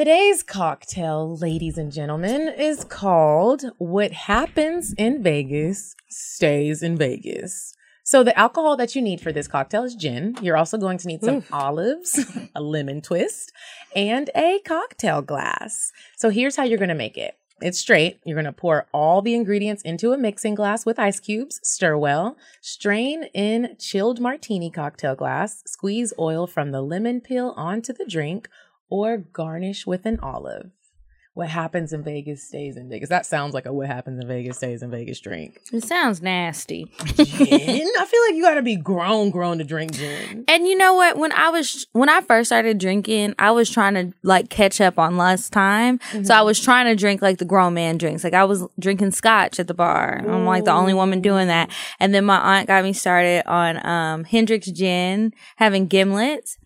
Today's cocktail, ladies and gentlemen, is called What Happens in Vegas Stays in Vegas. So, the alcohol that you need for this cocktail is gin. You're also going to need some olives, a lemon twist, and a cocktail glass. So, here's how you're going to make it it's straight. You're going to pour all the ingredients into a mixing glass with ice cubes, stir well, strain in chilled martini cocktail glass, squeeze oil from the lemon peel onto the drink or garnish with an olive. What happens in Vegas stays in Vegas. That sounds like a what happens in Vegas stays in Vegas drink. It sounds nasty. Gin? I feel like you got to be grown, grown to drink gin. And you know what? When I was when I first started drinking, I was trying to like catch up on less time. So I was trying to drink like the grown man drinks. Like I was drinking scotch at the bar. I'm like the only woman doing that. And then my aunt got me started on um Hendrick's gin, having gimlets,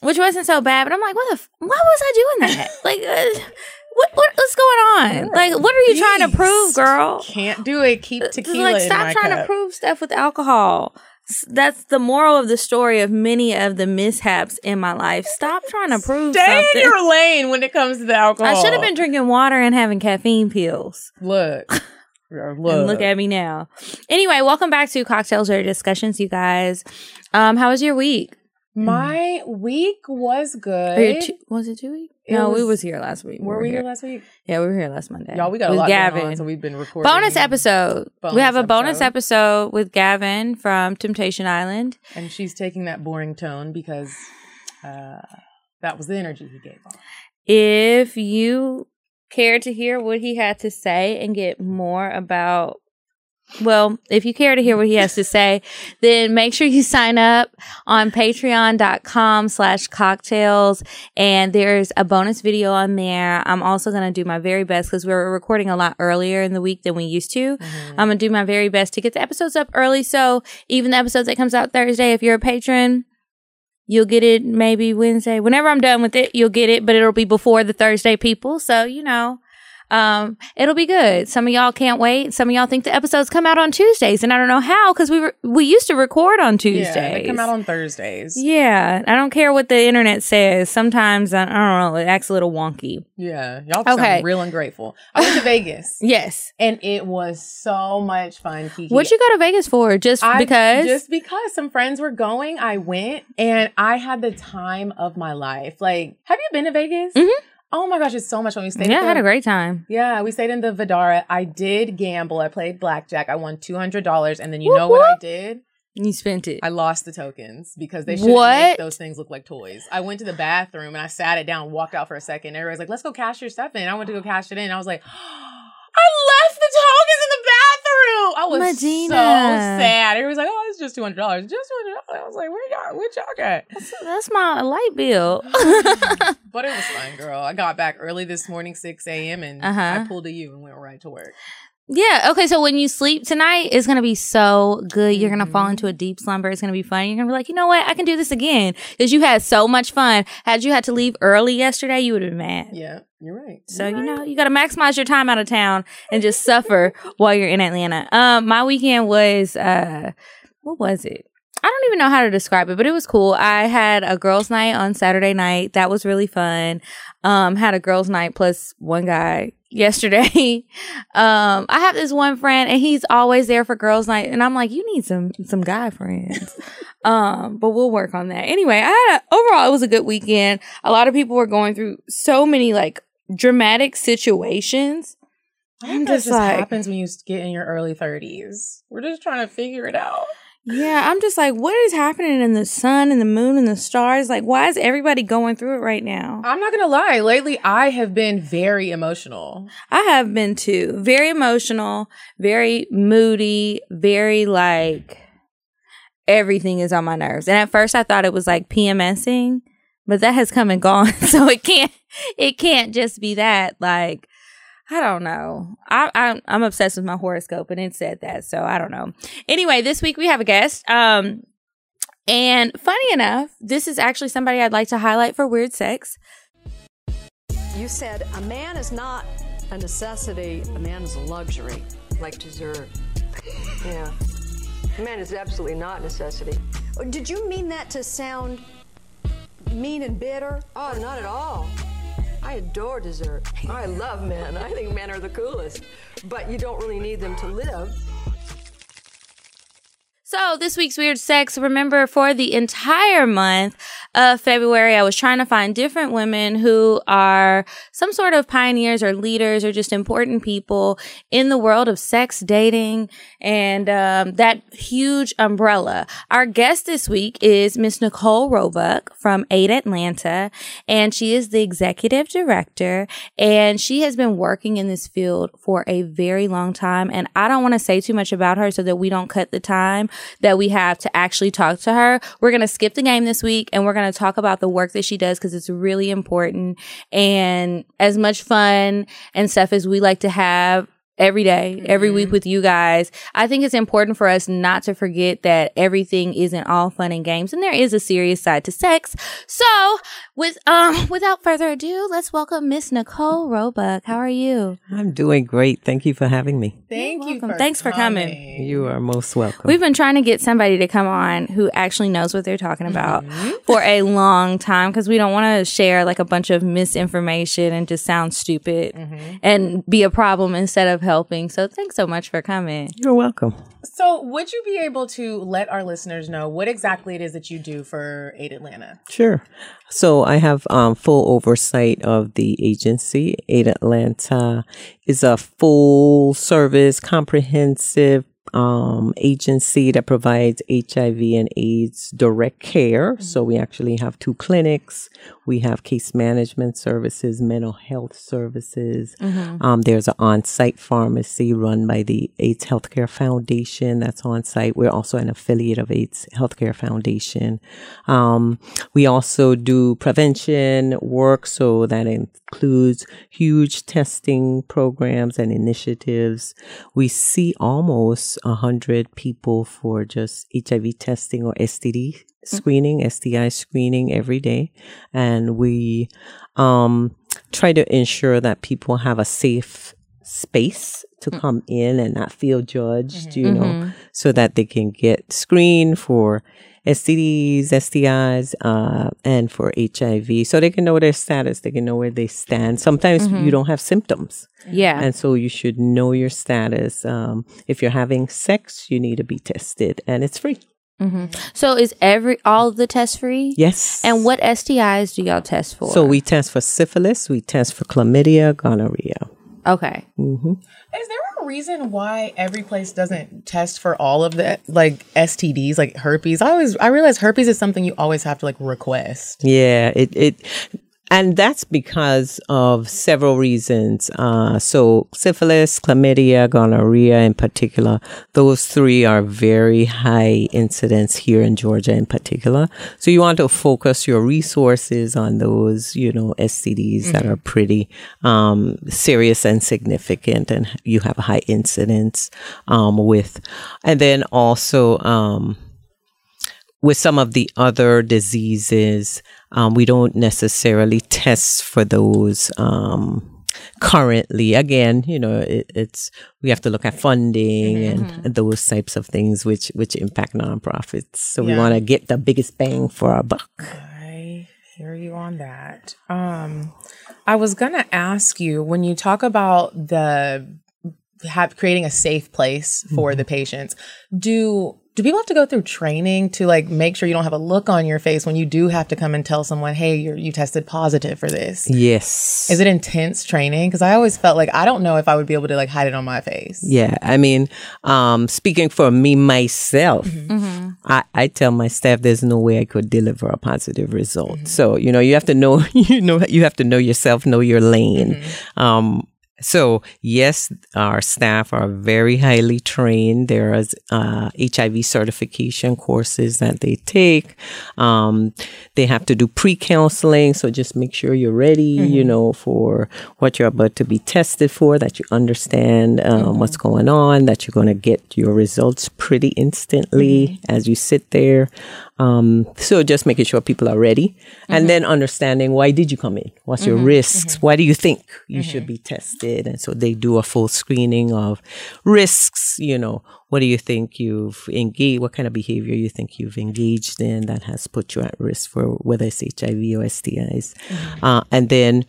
which wasn't so bad. But I'm like, what the? F- why was I doing that? like. Uh, what, what what's going on? Like, what are you trying to prove, girl? Can't do it. Keep It's tequila like stop trying to prove stuff with alcohol that's the moral of the story of many of the mishaps in my life stop trying to prove Stay something in your lane when it comes to the alcohol. i should have been drinking water and having caffeine pills Look. Look. look at me now anyway welcome back to Cocktales or discussions you guys um how was your week My week was good. Two- was it two weeks It no we was- was here last week Were we here last week? yeah we were here last monday Y'all, we got a lot gavin on, so we've been recording. bonus episode we have a bonus episode. episode with gavin from temptation island And she's taking that boring tone because uh, that was the energy he gave off. If you care to hear what he had to say and get more about well, if you care to hear what he has to say, then make sure you sign up on patreon.com slash cocktales. And there's a bonus video on there. I'm also going to do my very best because we're recording a lot earlier in the week than we used to. Mm-hmm. I'm going to do my very best to get the episodes up early. So even the episodes that comes out Thursday, if you're a patron, You'll get it maybe Wednesday. Whenever I'm done with it, you'll get it, but it'll be before the Thursday people. So, you know, um, it'll be good. Some of y'all can't wait. Some of y'all think the episodes come out on Tuesdays, and I don't know how because we were, we used to record on Tuesdays. Yeah, they come out on Thursdays. Yeah, I don't care what the internet says. Sometimes I, I don't know, it acts a little wonky. Yeah, y'all Okay. sound real ungrateful. I went to Vegas Yes. and it was so much fun. Kiki. What'd you go to Vegas for? Just I- because? just because some friends were going, I went and I had the time of my life. Like, have you been to Vegas? Mhm. Oh my gosh, it's so much fun. We stayed. yeah, I had a great time. Yeah, we stayed in the Vdara. I did gamble. I played blackjack. I won two hundred dollars, and then you Whoop, know what I did? You spent it. I lost the tokens because they should make those things look like toys. I went to the bathroom and I sat it down, walked out for a second. Everybody's like, "Let's go cash your stuff in." I went to go cash it in. I was like, "I left the tokens in the bathroom." I was Medina. so sad. It was like, oh, it's just two hundred dollars, just two hundred dollars. I was like, where y'all, what y'all got? That's my light bill. But it was fun, girl. I got back early this morning, six a.m., and Uh-huh. I pulled a U and went right to work. Yeah. Okay. So when you sleep tonight, it's gonna be so good. You're gonna fall Mhm. into a deep slumber. It's gonna be fun. You're gonna be like, you know what? I can do this again because you had so much fun. Had you had to leave early yesterday, you would have been mad. Yeah, you're right. So You're you right. know you got to maximize your time out of town and just suffer while you're in Atlanta. Um, my weekend was uh, what was it? I don't even know how to describe it, but it was cool. I had a girls' night on Saturday night. That was really fun. Um, had a girls' night plus one guy yesterday. um, I have this one friend and he's always there for girls' night, and I'm like, you need some some guy friends. um, but we'll work on that. Anyway, I had a, overall it was a good weekend. A lot of people were going through so many like dramatic situations. I I'm just just like- happens when you get in your early thirties. We're just trying to figure it out. Yeah, I'm just like, what is happening in the sun and the moon and the stars? Like, why is everybody going through it right now? I'm not gonna lie. Lately, I have been very emotional. I have been too. Very emotional, very moody, very like everything is on my nerves. And at first I thought it was like PMSing, but that has come and gone. So it can't it can't just be that. Like I don't know. I, I I'm obsessed with my horoscope and it said that. So I don't know. Anyway, this week we have a guest. Um and funny enough, this is actually somebody I'd like to highlight for weird sex. You said a man is not a necessity, a man is a luxury. like dessert. Yeah. Man is absolutely not necessity. Did you mean that to sound mean and bitter? Oh, not at all. I adore dessert. I love men. I think men are the coolest. But you don't really need them to live. So, this week's Weird Sex, remember for the entire month of February, I was trying to find different women who are some sort of pioneers or leaders or just important people in the world of sex, dating, and um, that huge umbrella. Our guest this week is Miss Nicole Roebuck from Aid Atlanta, and she is the executive director, and she has been working in this field for a very long time. And I don't want to say too much about her so that we don't cut the time that we have to actually talk to her. We're going to skip the game this week and we're going to talk about the work that she does because it's really important. And as much fun and stuff as we like to have every day, every week mm-hmm. with you guys, I think it's important for us not to forget that everything isn't all fun and games and there is a serious side to sex. So with, um, without further ado, let's welcome Miss Nicole Roebuck. How are you? I'm doing great. Thank you for having me. Thank you. welcome. For Thanks for coming. You are most welcome. We've been trying to get somebody to come on who actually knows what they're talking about mm-hmm. for a long time because we don't want to share like a bunch of misinformation and just sound stupid mm-hmm. and be a problem instead of helping. So thanks so much for coming. You're welcome. So, would you be able to let our listeners know what exactly it is that you do for Aid Atlanta? Sure. So I have um, full oversight of the agency. Aid Atlanta is a full service, comprehensive um, agency that provides HIV and AIDS direct care. So we actually have two clinics. We have case management services, mental health services. Um, there's an on-site pharmacy run by the AIDS Healthcare Foundation that's on site. We're also an affiliate of AIDS Healthcare Foundation. Um, we also do prevention work, so that includes huge testing programs and initiatives. We see almost a hundred people for just HIV testing or STD screening, STI screening every day, and we um, try to ensure that people have a safe space to come in and not feel judged, you know, so that they can get screened for STDs, STIs, uh, and for HIV, so they can know their status, they can know where they stand. Sometimes you don't have symptoms, Yeah. and so you should know your status. Um, if you're having sex, you need to be tested, and it's free. Mm-hmm. So is every all of the tests free? Yes. And what STIs do y'all test for? So we test for syphilis, we test for chlamydia, gonorrhea. Okay. Mm-hmm. Is there a reason why every place doesn't test for all of the like STDs, like herpes? I always I realize herpes is something you always have to like request. Yeah, it it and that's because of several reasons. Uh, so syphilis, chlamydia, gonorrhea in particular, those three are very high incidence here in Georgia in particular. So you want to focus your resources on those, you know, STDs that are pretty um, serious and significant and you have a high incidence um, with. And then also, um, with some of the other diseases, um, we don't necessarily test for those um, currently. Again, you know, it, it's we have to look at funding and, and those types of things, which which impact nonprofits. So we want to get the biggest bang for our buck. I hear you on that. Um, I was gonna ask you when you talk about the have creating a safe place for the patients. Do do people have to go through training to like make sure you don't have a look on your face when you do have to come and tell someone, "Hey, you're, you tested positive for this"? Yes. Is it intense training? Because I always felt like I don't know if I would be able to like hide it on my face. Yeah, I mean, um, speaking for me myself, I, I tell my staff there's no way I could deliver a positive result. So you know, you have to know, you know, you have to know yourself, know your lane. Um, so yes, our staff are very highly trained. There is uh, HIV certification courses that they take. Um, they have to do pre-counseling, so just make sure you're ready. You know, for what you're about to be tested for, that you understand um, what's going on, that you're going to get your results pretty instantly as you sit there. Um, so just making sure people are ready, and then understanding why did you come in? What's your risks? Why do you think you should be tested? And so they do a full screening of risks. You know, what do you think you've engaged? What kind of behavior you think you've engaged in that has put you at risk for whether it's HIV or STIs? Uh, and then,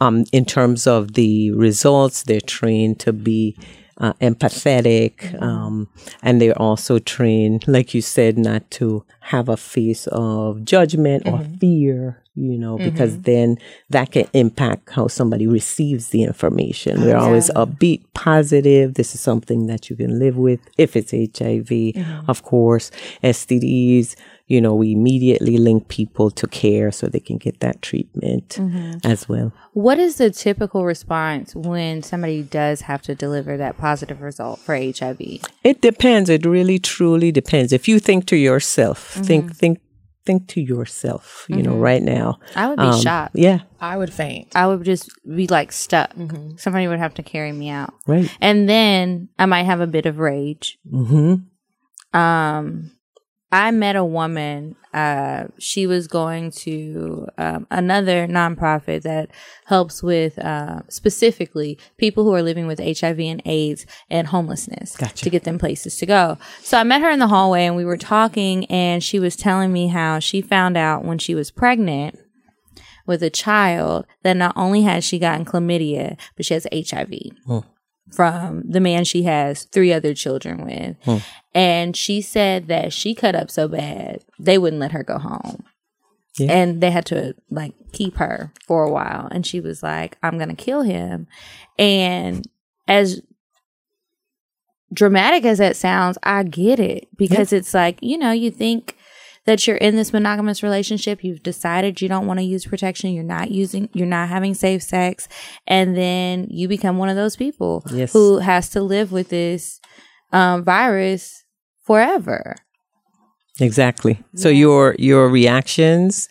um, in terms of the results, they're trained to be uh, empathetic, um, and they're also trained, like you said, not to have a face of judgment or fear. You know, because then that can impact how somebody receives the information. We're always upbeat, positive. This is something that you can live with. If it's HIV, of course, STDs, you know, we immediately link people to care so they can get that treatment as well. What is the typical response when somebody does have to deliver that positive result for HIV? It depends. It really truly depends. If you think to yourself, think think think to yourself, you know, right now. I would be Um, shocked. Yeah, I would faint. I would just be like stuck. Somebody would have to carry me out. right. And then I might have a bit of rage. Mm-hmm. Um, I met a woman. Uh, she was going to um, another nonprofit that helps with uh, specifically people who are living with HIV and AIDS and homelessness to get them places to go. So I met her in the hallway and we were talking, and she was telling me how she found out when she was pregnant with a child that not only had she gotten chlamydia, but she has HIV from the man she has three other children with. Hmm. And she said that she cut up so bad they wouldn't let her go home. Yeah. And they had to like keep her for a while. And she was like, I'm going to kill him. And as dramatic as that sounds, I get it because it's like, you know, you think that you're in this monogamous relationship, you've decided you don't want to use protection, you're not using, you're not having safe sex, and then you become one of those people Yes. who has to live with this um, virus forever. Exactly. So your your reactions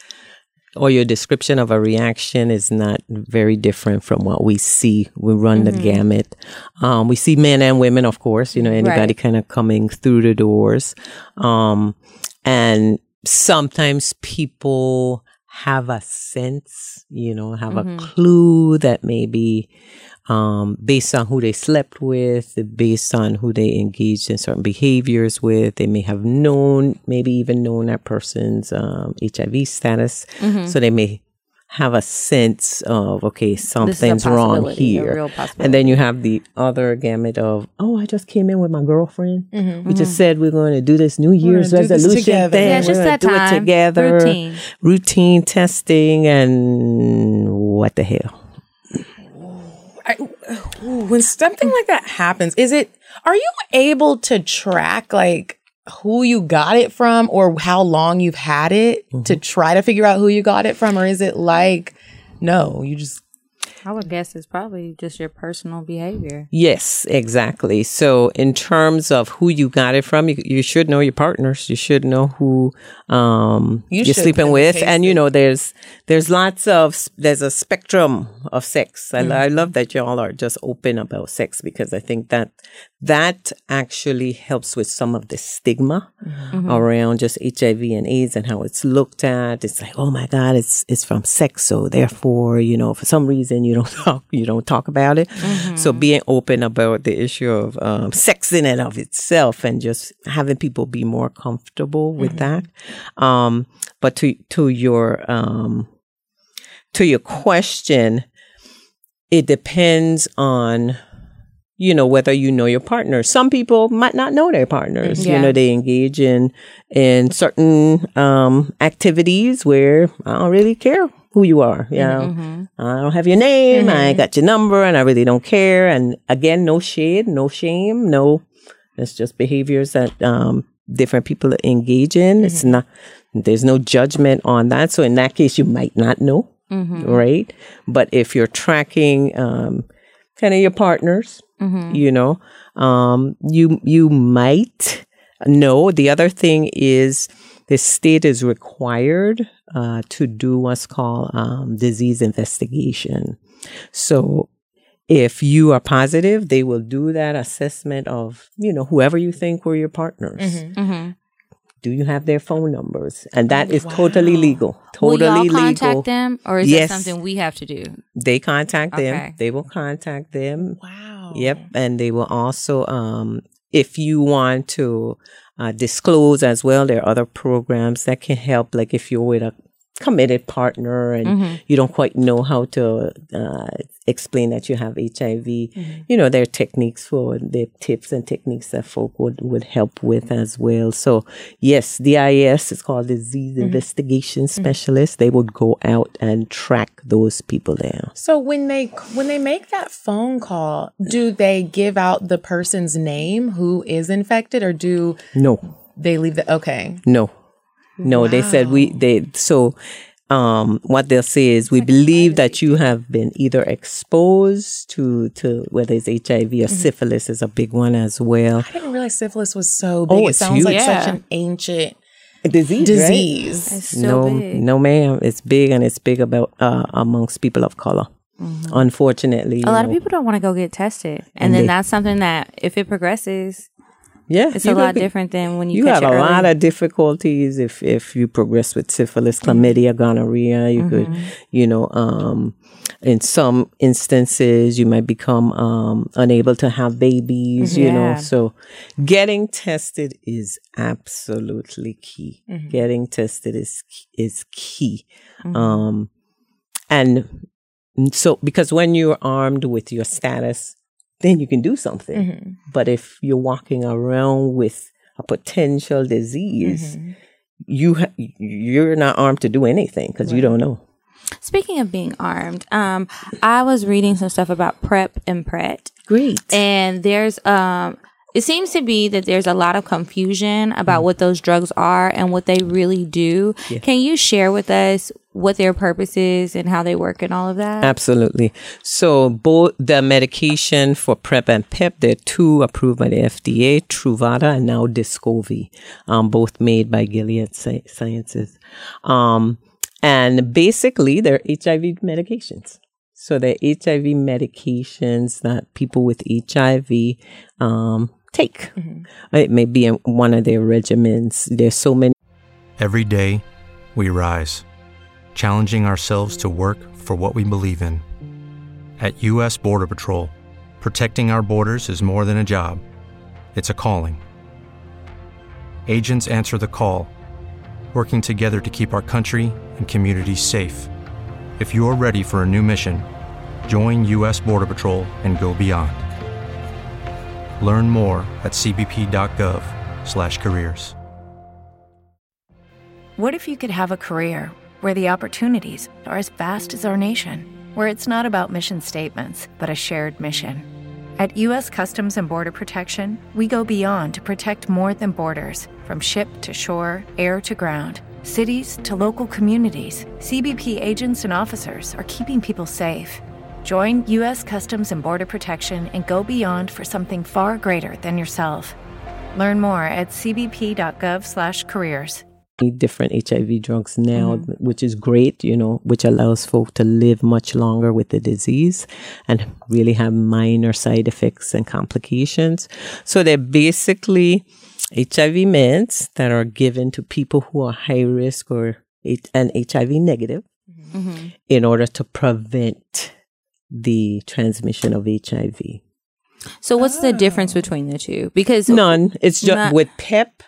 or your description of a reaction is not very different from what we see. We run the gamut. Um, we see men and women, of course. You know, anybody Right. kind of coming through the doors, um, and sometimes people have a sense, you know, have a clue that maybe um, based on who they slept with, based on who they engaged in certain behaviors with. They may have known, maybe even known that person's um, HIV status. So they may have a sense of, okay, something's wrong possibility, a here. real. And then you have the other gamut of, oh, I just came in with my girlfriend. Mm-hmm, we just mm-hmm. said we're going to do this New Year's gonna resolution together. thing. Yeah, it's We're just gonna that do time. it together. Routine. Routine testing and what the hell? I, when something like that happens, is it? Are you able to track like who you got it from, or how long you've had it Mm-hmm. to try to figure out who you got it from, or is it like no You just I would guess it's probably just your personal behavior. Yes, exactly. So, in terms of who you got it from, you, you should know your partners. You should know who um, You you are sleeping with, and you know there's there's lots of there's a spectrum of sex. I, I love that y'all are just open about sex because I think that that actually helps with some of the stigma around just HIV and AIDS and how it's looked at. It's like, oh my God, it's it's from sex, so therefore, you know, for some reason you don't talk you don't talk about it. So being open about the issue of um, sex in and of itself, and just having people be more comfortable with that. Um, but to to your um, to your question, it depends on you know whether you know your partner. Some people might not know their partners. You know they engage in in certain um activities where i don't really care who you are you know. I don't have your name. I ain't got your number and i really don't care. And again no shade no shame no it's just behaviors that um different people engage in. It's not there's no judgment on that. So in that case you might not know right? But if you're tracking um kind of your partners you know. Um you you might know. The other thing is the state is required uh, to do what's called um, disease investigation. So if you are positive they will do that assessment of you know whoever you think were your partners. Mm-hmm. Do you have their phone numbers and that is totally legal Totally Will y'all contact legal them, or is Yes. that something we have to do? they contact them they will contact them wow. Yep, and they will also, um, if you want to uh, disclose as well, there are other programs that can help. Like if you're with a committed partner and Mm-hmm. you don't quite know how to uh, explain that you have HIV, you know there are techniques for the tips and techniques that folk would would help with as well. So yes, DIS is called Disease Investigation Specialist. They would go out and track those people there. So when they when they make that phone call, do they give out the person's name who is infected, or do No. they leave the okay? No. No, they said we they so um what they'll say is we believe that you have been either exposed to to whether it's HIV or syphilis is a big one as well. I didn't realize syphilis was so big. Oh, it sounds huge. like such an ancient Disease. disease. It's so no, big. no, ma'am. It's big and it's big about uh, amongst people of color. Unfortunately, Mm-hmm. A you lot of people don't want to go get tested, and, And then they- that's something that if it progresses, Yeah, it's a lot be- different than when you, You have a early. lot of difficulties if if you progress with syphilis, chlamydia, gonorrhea. You could, you know, um, in some instances, you might become um, unable to have babies. You know, so getting tested is absolutely key. Getting tested is is key, um, and so because when you're armed with your status, then you can do something. But if you're walking around with a potential disease, you ha- you're not armed to do anything because you don't know. Speaking of being armed, um, I was reading some stuff about PrEP and PEP, Great. and there's um, it seems to be that there's a lot of confusion about Mm. what those drugs are and what they really do. Can you share with us what their purpose is and how they work and all of that? Absolutely. So both the medication for PrEP and PEP, there are two approved by the FDA, Truvada and now Descovy, um, both made by Gilead Sci- Sciences. Um, and basically they're HIV medications. So they're HIV medications that people with HIV um, take. Mm-hmm. It may be in one of their regimens. There's so many. Every day, we rise, challenging ourselves to work for what we believe in. At U.S. Border Patrol, protecting our borders is more than a job, it's a calling. Agents answer the call, working together to keep our country and communities safe. If you're ready for a new mission, join U.S. Border Patrol and go beyond. Learn more at cbp.gov/careers. What if you could have a career where the opportunities are as vast as our nation, where it's not about mission statements, but a shared mission? At U.S. Customs and Border Protection, we go beyond to protect more than borders from ship to shore, air to ground cities to local communities, CBP agents and officers are keeping people safe. Join U.S. Customs and Border Protection and go beyond for something far greater than yourself. Learn more at cbp.gov/careers. different HIV drugs now, mm-hmm. which is great, you know, which allows folk to live much longer with the disease and really have minor side effects and complications. So they're basically HIV meds that are given to people who are high risk or and HIV negative mm-hmm. in order to prevent the transmission of HIV. So what's the difference between the two? Because None. It's just Not- with PEP.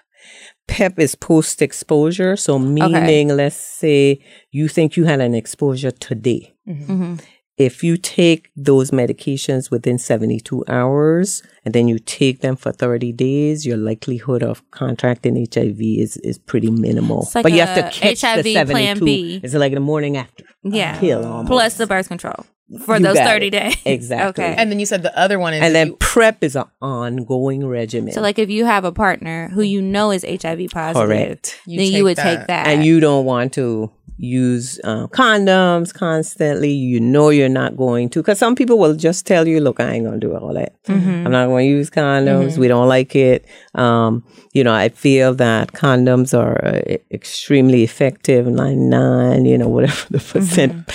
PEP is post exposure. So, meaning, let's say you think you had an exposure today. Mhm. If you take those medications within 72 hours and then you take them for 30 days, your likelihood of contracting HIV is, is pretty minimal. It's like but you have a to catch HIV the plan 72. B. It's like the morning after. yeah, Pill almost. plus the birth control for You those thirty it. days. Exactly. okay. And then you said the other one is And then you- PrEP is an ongoing regimen. so, like, if you have a partner who you know is HIV positive, Correct. You then you would that. take that. and you don't want to use uh, condoms constantly, you know you're not going to. Because some people will just tell you, look, I ain't going to do all that. I'm not going to use condoms. We don't like it. Um, you know, I feel that condoms are uh, extremely effective, 99, you know, whatever the percent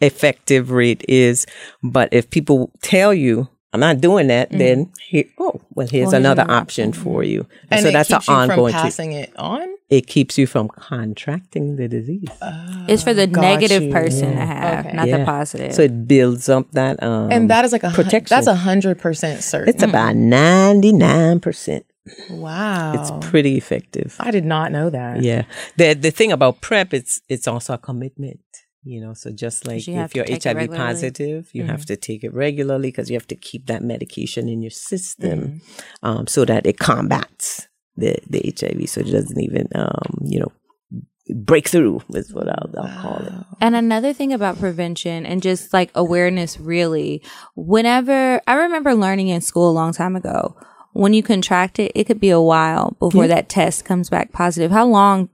effective rate is. But if people tell you, I'm not doing that, then here, oh, well, here's another option for you. and so it that's an keeps you from ongoing treatment passing it on. it keeps you from contracting the disease. it's for the negative you. person to have, Okay. not Yeah. the positive. So it builds up that um and that is like a protection. That's a hundred percent certain. it's about ninety nine percent. wow. It's pretty effective. I did not know that. Yeah. The the thing about prep it's it's also a commitment. You know, so just like you if you're HIV positive, you have to take it regularly because you have to keep that medication in your system Mm-hmm. um, so that it combats the, the HIV. So it doesn't even, um, you know, break through is what I'll, I'll call it. And another thing about prevention and just like awareness, really, whenever I remember learning in school a long time ago, when you contract it, it could be a while before that test comes back positive. How long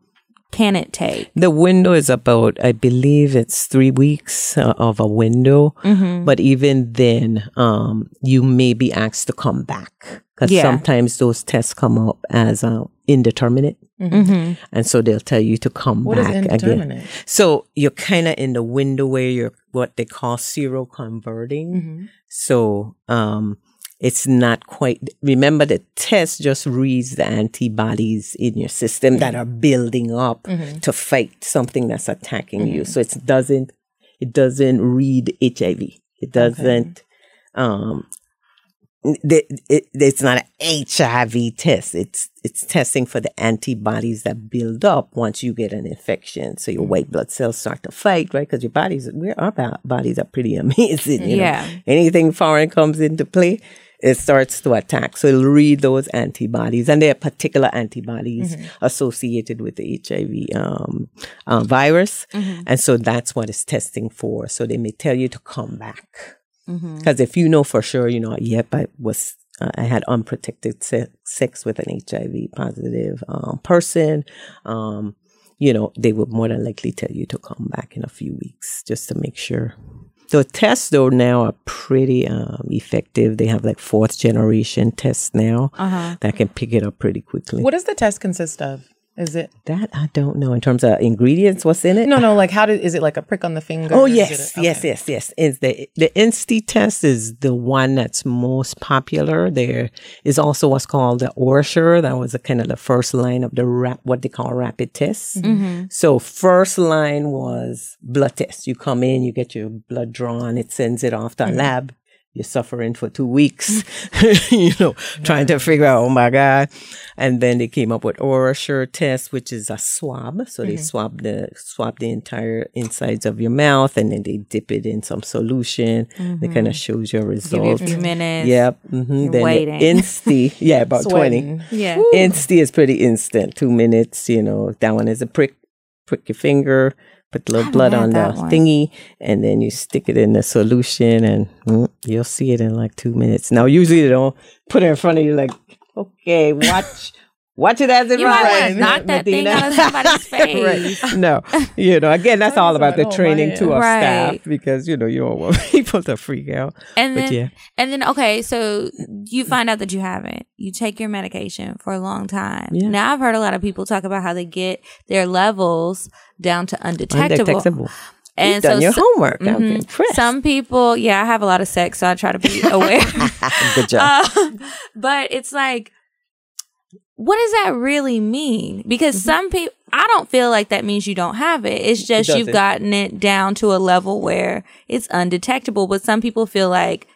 can it take? The window is about, I believe it's three weeks uh, of a window. Mm-hmm. But even then, um, you may be asked to come back because Yeah. sometimes those tests come up as uh, indeterminate. Mm-hmm. And so they'll tell you to come What is back again. So you're kind of in the window where you're what they call seroconverting. Mm-hmm. So um, it's not quite. Remember, the test just reads the antibodies in your system that are building up Mm-hmm. to fight something that's attacking you. So it doesn't. It doesn't read HIV. It doesn't. Um, the- it, it's not an HIV test. It's it's testing for the antibodies that build up once you get an infection. So your white blood cells start to fight, right? Because your bodies, we our bodies are pretty amazing. You know? Yeah. Anything foreign comes into play, it starts to attack. So it'll read those antibodies, and there are particular antibodies associated with the HIV um, uh, virus, and so that's what it's testing for. So they may tell you to come back. Because if you know for sure, you know, yep, I was, uh, I had unprotected se- sex with an HIV positive um, person, um, you know, they would more than likely tell you to come back in a few weeks just to make sure. The tests, though, now are pretty um, effective. They have like fourth generation tests now that can pick it up pretty quickly. What does the test consist of? Is it that I don't know in terms of ingredients. What's in it? no, no? Like, how did is it like a prick on the finger? Oh Is yes, it a- yes, okay. yes, yes. Is the the Insti test is the one that's most popular. There is also what's called the OraSure. That was a kind of the first line of the rap, what they call rapid tests. Mm-hmm. Mm-hmm. So first line was blood test. You come in, you get your blood drawn, it sends it off to a mm-hmm. lab. You're suffering for two weeks, you know, trying to figure out, oh my God. And then they came up with Orasure test, which is a swab. So they swab the swab the entire insides of your mouth and then they dip it in some solution. It kind of shows your Give you a few minutes. Yep. Mm-hmm. Then waiting. The Insti, yeah, about 20. Sweating. Yeah. Insti is pretty instant, two minutes. You know, that one is a prick, prick your finger, put a little blood on the one. thingy, and then you stick it in the solution, and mm, you'll see it in like two minutes. Now, usually they don't put it in front of you like, okay, watch. Watch it as it You rises. knock that thing Medina. out of somebody's face. Right. No, you know, again, that's all about the training man. to our Right. staff because you know you don't want people to freak out. And But then, yeah. and then, okay, so you find out that you haven't. You take your medication for a long time. Yeah. Now I've heard a lot of people talk about how they get their levels down to undetectable. Undetectable. And You've done your so- homework. I'm Mhm. Some people, yeah, I have a lot of sex, so I try to be aware. Good job. Uh, but it's like, what does that really mean? Because Mm-hmm. some people, I don't feel like that means you don't have it. It's just you've gotten it down to a level where it's undetectable. But some people feel like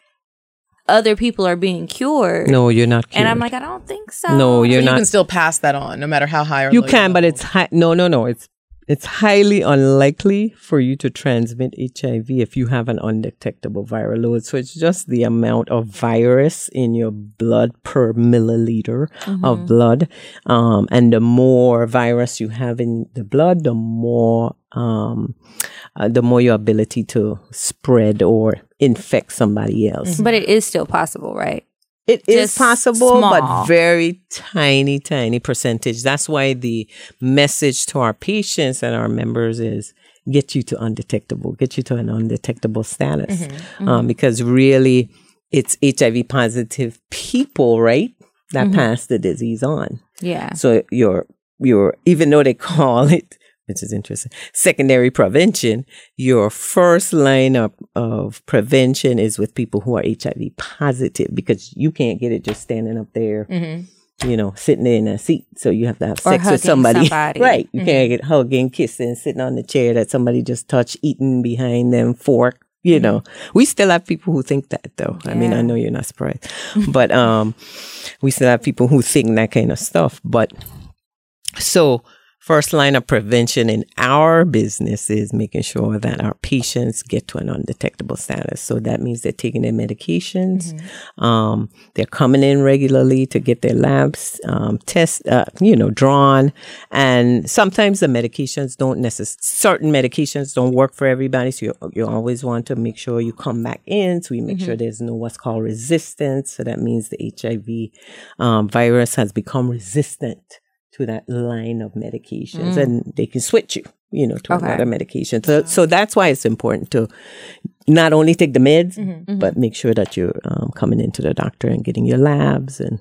other people are being cured. no, you're not. And I'm like, I don't think so. no, you're you not. can still pass that on, no matter how high or you low can, but it's high. No, no, no. It's it's highly unlikely for you to transmit HIV if you have an undetectable viral load. So it's just the amount of virus in your blood per milliliter of blood, um, and the more virus you have in the blood, the more um, uh, the more your ability to spread or infect somebody else. But it is still possible, right? It is Just possible, small. but very tiny, tiny percentage. That's why the message to our patients and our members is get you to undetectable, get you to an undetectable status. Mm-hmm. Um, because really, it's HIV positive people, right, that Mm-hmm. pass the disease on. Yeah. So your your even though they call it, which is interesting, secondary prevention, your first line of, of prevention is with people who are HIV positive because you can't get it just standing up there. Mm-hmm. You know, sitting in a seat, so you have to have Or sex with somebody, somebody. right? You can't mm-hmm. get hugging, kissing, sitting on the chair that somebody just touched, eating behind them, fork. You mm-hmm. know, we still have people who think that, though. I mean, I know you're not surprised, but um, we still have people who think that kind of stuff. But so, first line of prevention in our business is making sure that our patients get to an undetectable status. So that means they're taking their medications, um, they're coming in regularly to get their labs um, test, uh, you know, drawn, and sometimes the medications don't necessarily. Certain medications don't work for everybody, so you you always want to make sure you come back in, so you make sure there's no what's called resistance. So that means the HIV um, virus has become resistant to that line of medications and they can switch you you know to Okay. another medication. So so that's why it's important to not only take the meds but make sure that you're um, coming into the doctor and getting your labs and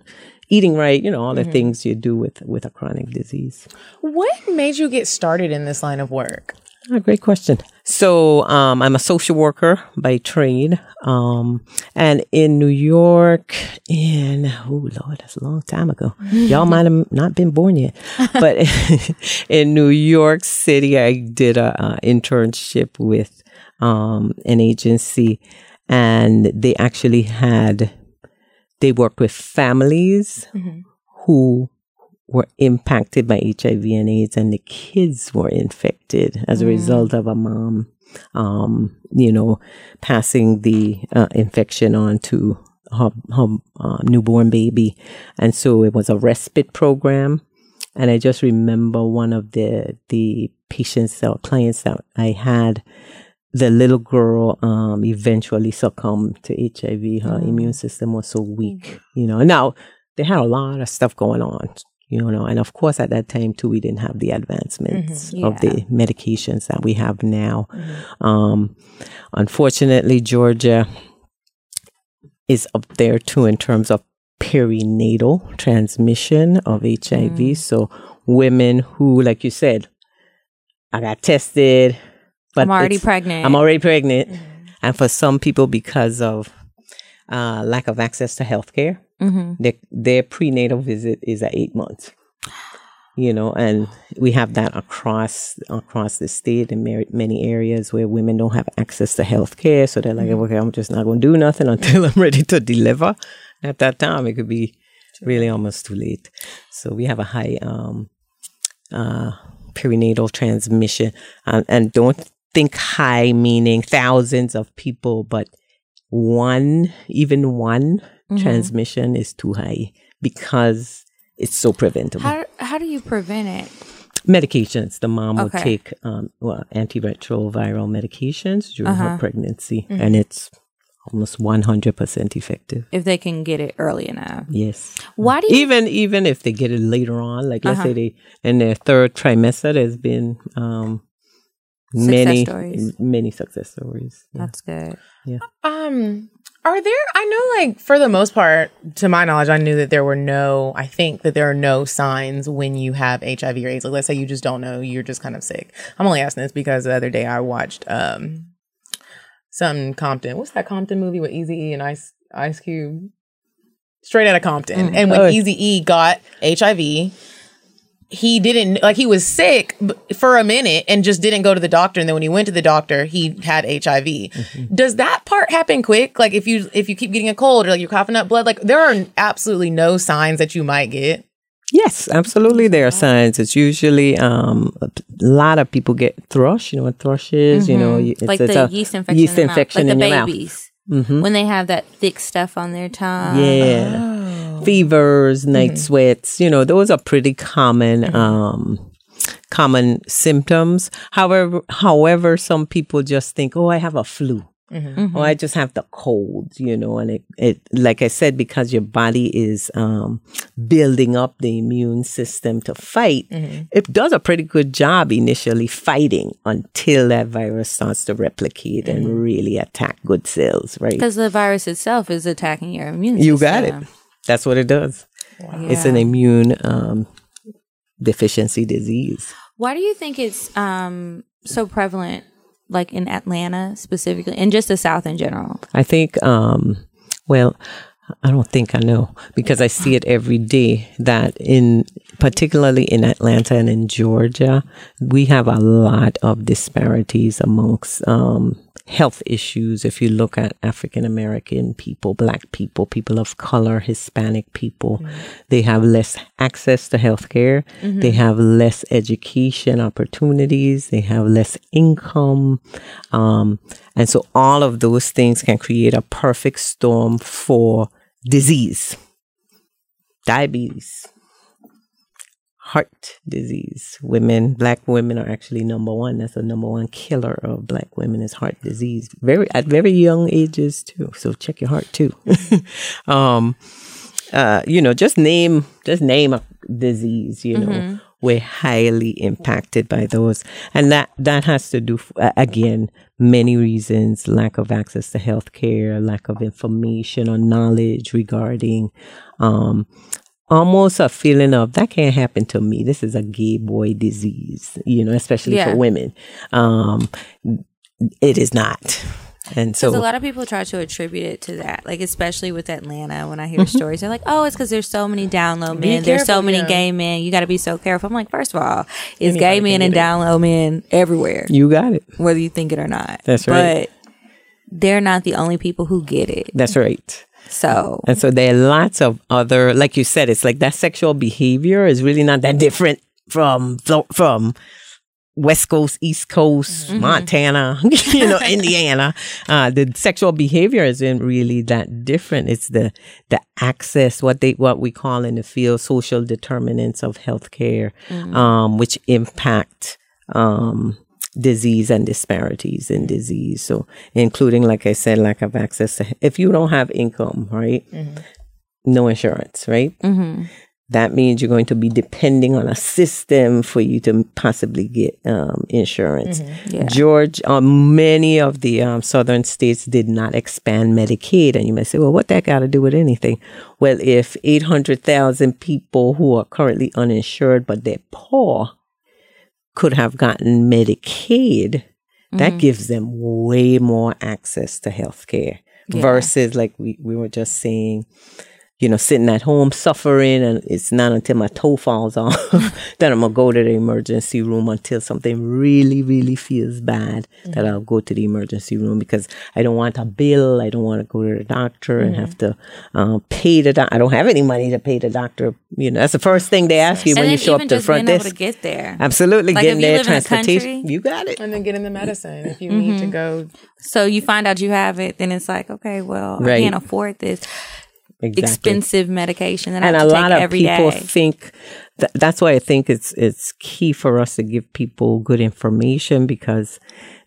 eating right you know all the things you do with with a chronic disease What made you get started in this line of work? Ah, great question. So, um, I'm a social worker by trade. Um, and in New York, in, oh Lord, that's a long time ago. Y'all might have not been born yet. But in New York City, I did a, a internship with, um, an agency and they actually had, they worked with families who were impacted by HIV and AIDS, and the kids were infected as a result of a mom, um, you know, passing the uh, infection on to her, her uh, newborn baby. And so it was a respite program. And I just remember one of the the patients or clients that I had the little girl um, eventually succumbed to HIV. Her mm. immune system was so weak, mm. you know. Now they had a lot of stuff going on, you know, and of course at that time too, we didn't have the advancements mm-hmm. of the medications that we have now. Mm-hmm. Um, unfortunately, Georgia is up there too in terms of perinatal transmission of HIV. Mm. So women who, like you said, I got tested, but I'm already pregnant. I'm already pregnant. And for some people, because of uh, lack of access to healthcare, Mm-hmm. their, their prenatal visit is at eight months. You know, and we have that across across the state in mar- many areas where women don't have access to health care. So they're like, okay, I'm just not going to do nothing until I'm ready to deliver. At that time, it could be really almost too late. So we have a high um, uh, perinatal transmission. And, and don't think high meaning thousands of people, but one, even one transmission is too high because it's so preventable. How how do you prevent it? medications. The mom Okay. take um, well, antiretroviral medications during Uh-huh. her pregnancy, and it's almost 100% effective. if they can get it early enough. Yes. Why do you Even even if they get it later on, like let's Uh-huh. say they in their third trimester, there's been um, many stories. many success stories. Yeah. That's good. Yeah. Um, are there? I know, like for the most part, to my knowledge, I knew that there were no. I think that there are no signs when you have HIV or AIDS. Like, let's say you just don't know, you're just kind of sick. I'm only asking this because the other day I watched um some Compton. What's that Compton movie with Easy E and Ice Ice Cube? Straight out of Compton. And when Oh. Easy E got HIV, he didn't like he was sick for a minute and just didn't go to the doctor and then when he went to the doctor he had hiv does that part happen quick like if you if you keep getting a cold or like you're coughing up blood like there are absolutely no signs that you might get Yes, absolutely. There are signs. It's usually um, a lot of people get thrush. You know what thrush is? You know, it's, Mm-hmm. like it's the a yeast infection, Yeast in, the mouth. infection like in the your babies mouth. Hmm when they have that thick stuff on their tongue. Yeah. Fevers, night Mm-hmm. sweats, you know, those are pretty common um common symptoms. However, however some people just think, "Oh, I have a flu." Mm-hmm. Or I just have the cold, you know, and it, it, like I said, because your body is um, building up the immune system to fight, it does a pretty good job initially fighting until that virus starts to replicate and really attack good cells, right? Because the virus itself is attacking your immune system. You got it. That's what it does. It's an immune um, deficiency disease. Why do you think it's um so prevalent, like in Atlanta specifically, and just the South in general? I think, um, well, I don't think I know because I see it every day that in particularly in Atlanta and in Georgia, we have a lot of disparities amongst um, health issues. If you look at African American people, Black people, people of color, Hispanic people, they have less access to health care. They have less education opportunities. They have less income. Um, and so all of those things can create a perfect storm for disease, diabetes, heart disease. Women, black women are actually number one. That's the number one killer of black women is heart disease. Very at very young ages too. So check your heart too. um, uh, you know, just name just name a disease. You know, we're highly impacted by those, and that that has to do uh, again many reasons: lack of access to health care, lack of information or knowledge regarding. Um, almost a feeling of that can't happen to me. This is a gay boy disease, you know, especially Yeah. for women. Um, it is not. And so a lot of people try to attribute it to that, like especially with Atlanta. When I hear stories, they're like, "Oh, it's because there's so many down low men. There's so many yeah. gay men. You got to be so careful." I'm like, first of all, it's Anybody gay men and get it. down low men everywhere, you got it. whether you think it or not. That's right. But they're not the only people who get it. That's right. So And so there are lots of other, like you said, it's like that sexual behavior is really not that different from from West Coast, East Coast, Montana, you know, Indiana. Uh, the sexual behavior isn't really that different. It's the the access, what they what we call in the field social determinants of healthcare, um, which impact um, disease and disparities in disease. So, including, like I said, lack of access to, if you don't have income, right? No insurance, right? That means you're going to be depending on a system for you to possibly get um, insurance. Georgia, um, many of the um, southern states did not expand Medicaid, and you may say, "Well, what that got to do with anything?" Well, if 800,000 people who are currently uninsured but they're poor could have gotten Medicaid, that mm-hmm. gives them way more access to health care versus like we, we were just saying, you know, sitting at home suffering and it's not until my toe falls off that I'm gonna go to the emergency room until something really, really feels bad that mm-hmm. I'll go to the emergency room because I don't want a bill. I don't want to go to the doctor and have mm-hmm. to um, pay the doctor. I don't have any money to pay the doctor. You know, that's the first thing they ask you and when you show up even to the just front desk. to get there. Absolutely, Like, getting if you there, live in the transportation. country- you got it. and then getting the medicine if you mm-hmm. need to go So you find out you have it, then it's like, okay, well, I can't afford this Exactly. expensive medication that I and have a to lot of every people day. think th- that's why I think it's it's key for us to give people good information because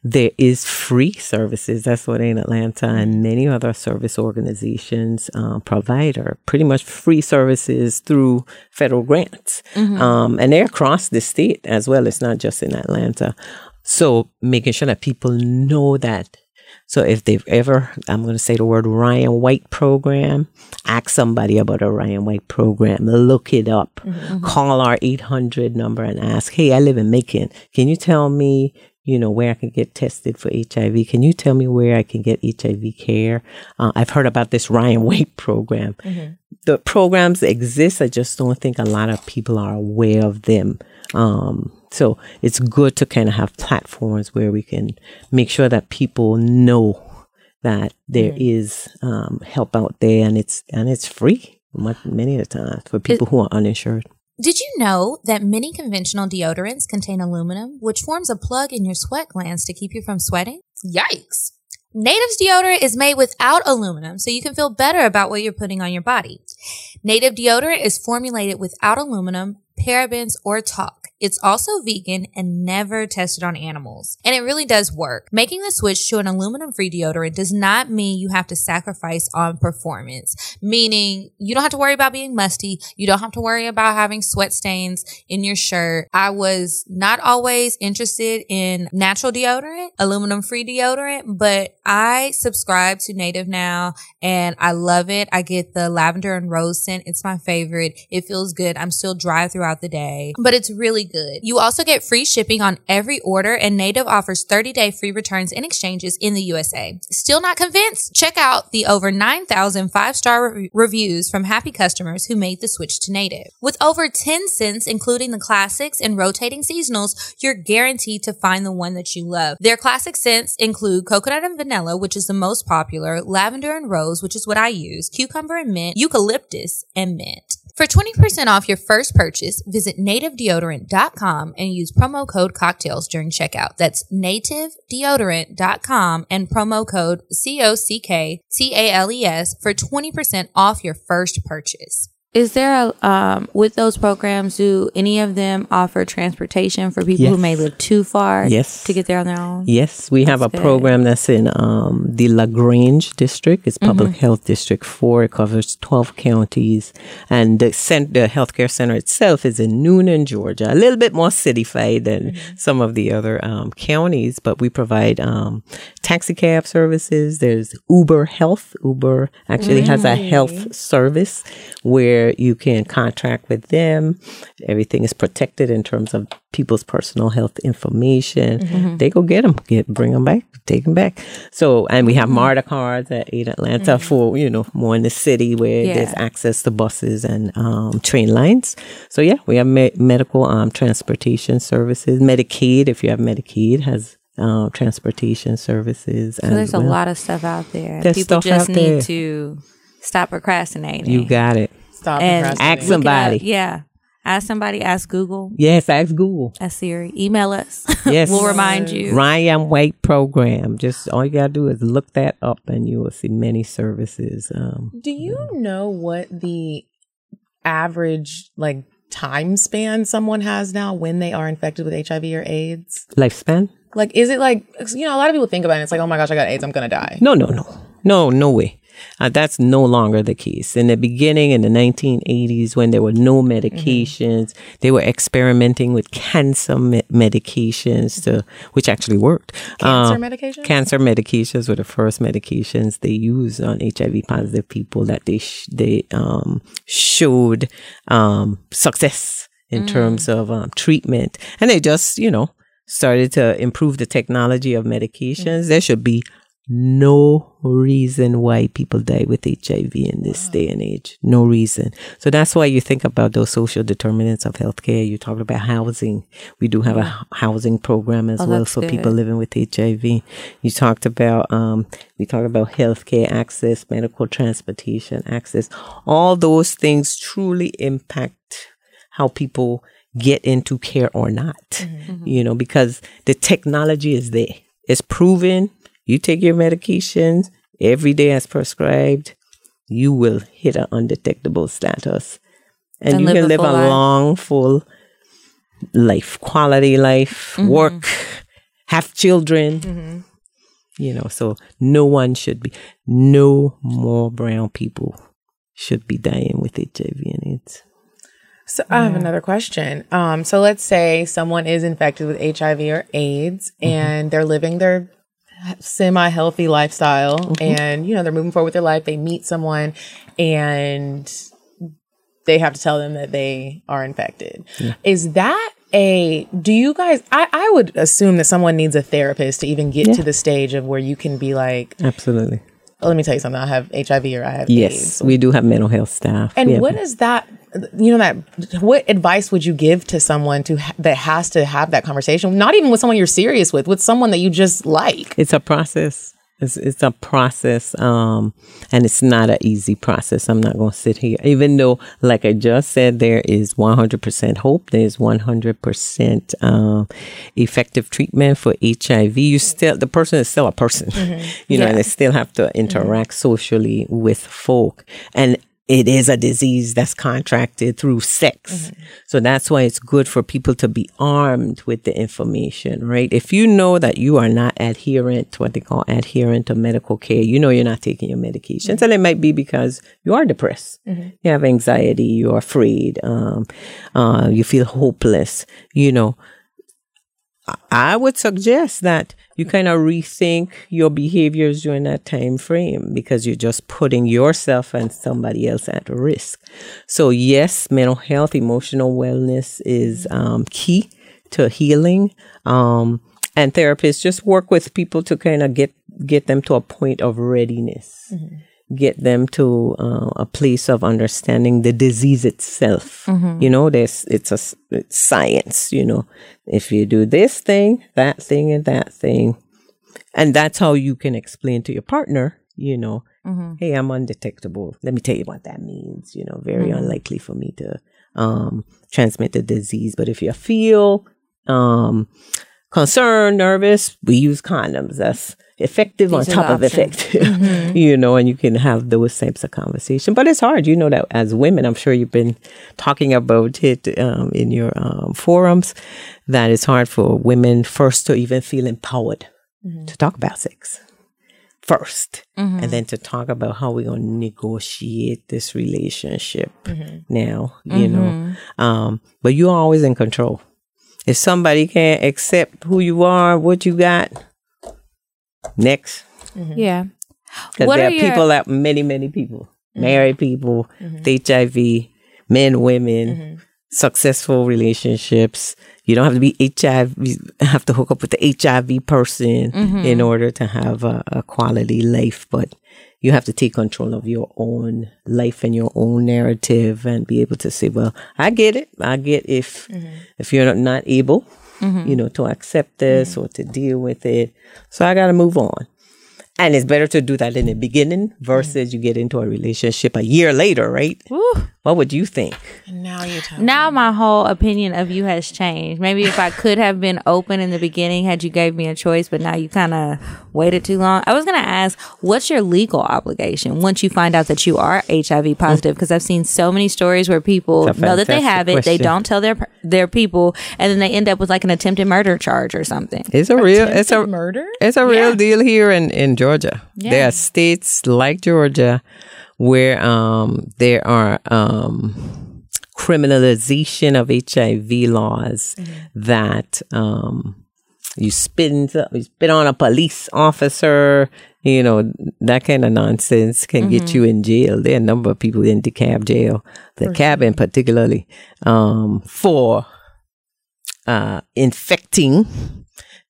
there is free services. That's what in Atlanta and many other service organizations uh, provide are pretty much free services through federal grants, um, and they're across the state as well. It's not just in Atlanta. So making sure that people know that. So if they've ever, I'm going to say the word Ryan White program, ask somebody about a Ryan White program, look it up, call our 800 number and ask, hey, I live in Macon. Can you tell me, you know, where I can get tested for HIV? Can you tell me where I can get HIV care? Uh, I've heard about this Ryan White program. The programs exist. I just don't think a lot of people are aware of them. Um, so it's good to kind of have platforms where we can make sure that people know that there is um, help out there and it's and it's free many of the times for people who are uninsured. Did you know that many conventional deodorants contain aluminum, which forms a plug in your sweat glands to keep you from sweating? Yikes. Native's deodorant is made without aluminum, so you can feel better about what you're putting on your body. Native deodorant is formulated without aluminum, parabens, or talc. It's also vegan and never tested on animals. And it really does work. Making the switch to an aluminum free deodorant does not mean you have to sacrifice on performance, meaning you don't have to worry about being musty. You don't have to worry about having sweat stains in your shirt. I was not always interested in natural deodorant, aluminum free deodorant, but I subscribe to Native now and I love it. I get the lavender and rose scent. It's my favorite. It feels good. I'm still dry throughout the day, but it's really good. You also get free shipping on every order and Native offers 30 day free returns and exchanges in the USA. Still not convinced? Check out the over 9,000 five star re- reviews from happy customers who made the switch to Native. With over 10 scents, including the classics and rotating seasonals, you're guaranteed to find the one that you love. Their classic scents include coconut and vanilla, which is the most popular, lavender and rose, which is what I use, cucumber and mint, eucalyptus and mint. For 20% off your first purchase, visit nativedeodorant.com and use promo code cocktales during checkout. That's nativedeodorant.com and promo code C-O-C-K-T-A-L-E-S for 20% off your first purchase. Is there a um with those programs? Do any of them offer transportation for people who may live too far? Yes. to get there on their own. Yes, we have a good. program that's in um, the LaGrange district. It's Public Mm-hmm. Health District 4. It covers 12 counties. And the, cent- the healthcare center itself is in Newnan, Georgia. A little bit more cityfied than Mm-hmm. some of the other um, counties, but we provide um, taxi cab services. There's Uber Health. Uber actually has a health service where you can contract with them. Everything is protected in terms of people's personal health information. They go get them, get bring them back, take them back. So, and we have MARTA cards at AID Atlanta for you know more in the city where Yeah. there's access to buses and um, train lines. So yeah, we have me- medical um, transportation services. Medicaid, if you have Medicaid, has uh, transportation services. So there's a lot of stuff out there. There's People just need to stop procrastinating. You got it. Stop and. Ask look up. somebody. Yeah, ask somebody. Ask Google. Yes, ask Google. Ask Siri. Email us. Yes. we'll remind you. Ryan White program. Just all you gotta do is look that up, and you will see many services. Um, Do you know what the average like time span someone has now when they are infected with HIV or AIDS? lifespan? Like, is it like you know? A lot of people think about it. It's like, oh my gosh, I got AIDS, I'm gonna die. No, no, no, no, no way. Uh, that's no longer the case. In the beginning, in the 1980s, when there were no medications, they were experimenting with cancer me- medications, to, which actually worked. Cancer Um, medications? Cancer medications were the first medications they used on HIV positive people that they sh- they um, showed um, success in terms of um, treatment, and they just you know started to improve the technology of medications. There should be no reason why people die with HIV in this mm. day and age. No reason. So that's why you think about those social determinants of healthcare. You talked about housing. We do have a mm. housing program as Oh, well for people living with HIV. You talked about um, we talked about healthcare access, medical transportation access. All those things truly impact how people get into care or not. Mm-hmm. You know, because the technology is there. It's proven. You take your medications every day as prescribed, you will hit an undetectable status. and, And you live can a live a life. long, full life, quality life, Mm-hmm. work, have children. You know, so no one should be, no more brown people should be dying with HIV and AIDS. So I have another question. Um, so let's say someone is infected with HIV or AIDS and they're living their semi healthy lifestyle mm-hmm. and you know they're moving forward with their life. They meet someone and they have to tell them that they are infected. Is that a do you guys I, I would assume that someone needs a therapist to even get to the stage of where you can be like, Absolutely. Oh, let me tell you something, I have HIV or I have Yes, AIDS. we do have mental health staff. We And have- what is that? You know that. What advice would you give to someone to ha- that has to have that conversation? Not even with someone you're serious with, with someone that you just like. It's a process. It's, it's a process, um, and it's not an easy process. I'm not going to sit here, even though, like I just said, there is 100% hope. There's 100% um, effective treatment for HIV. You still, the person is still a person, you know, and they still have to interact socially with folk. And it is a disease that's contracted through sex. So that's why it's good for people to be armed with the information, right? If you know that you are not adherent to what they call adherent to medical care, you know you're not taking your medications. And it might be because you are depressed. You have anxiety, you're afraid, um, uh, you feel hopeless, you know. I would suggest that you kind of rethink your behaviors during that time frame because you're just putting yourself and somebody else at risk. So yes, mental health, emotional wellness is um, key to healing. Um, and therapists just work with people to kind of get get them to a point of readiness get them to uh, a place of understanding the disease itself. You know, there's it's a it's science. You know, if you do this thing, that thing, and that thing, and that's how you can explain to your partner. You know, hey, I'm undetectable. Let me tell you what that means. You know, very unlikely for me to um, transmit the disease. But if you feel um, concerned, nervous, we use condoms. That's effective on These are top of effective, you know, and you can have those types of conversation. But it's hard, you know, that as women, I'm sure you've been talking about it um, in your um, forums, that it's hard for women first to even feel empowered to talk about sex. 1st and then to talk about how we're going to negotiate this relationship now, you know. Um, but you're always in control. If somebody can't accept who you are, what you got, next. Mm-hmm. Yeah. Because What there are are your- people that many, many people, mm-hmm. married people, mm-hmm. with HIV, men, women, successful relationships. You don't have to be HIV, have to hook up with the HIV person in order to have a, a quality life, but you have to take control of your own life and your own narrative and be able to say, well, I get it. I get if, if you're not, not able, you know, to accept this or to deal with it. So I got to move on. And it's better to do that in the beginning versus you get into a relationship a year later, right? What would you think? Now you tell Now my whole opinion of you has changed. Maybe if I could have been open in the beginning had you gave me a choice, but now you kind of waited too long. I was going to ask, what's your legal obligation once you find out that you are HIV mm. positive? Because I've seen so many stories where people know that they have it, they don't tell their their people, and then they end up with like an attempted murder charge or something. It's a real it's a murder. it's a real deal here in, in Georgia. There are states like Georgia where um there are um criminalization of HIV laws that um you spit into, you spit on a police officer, you know, that kind of nonsense can get you in jail. There are a number of people in DeKalb jail, the cabin particularly, um, for uh, infecting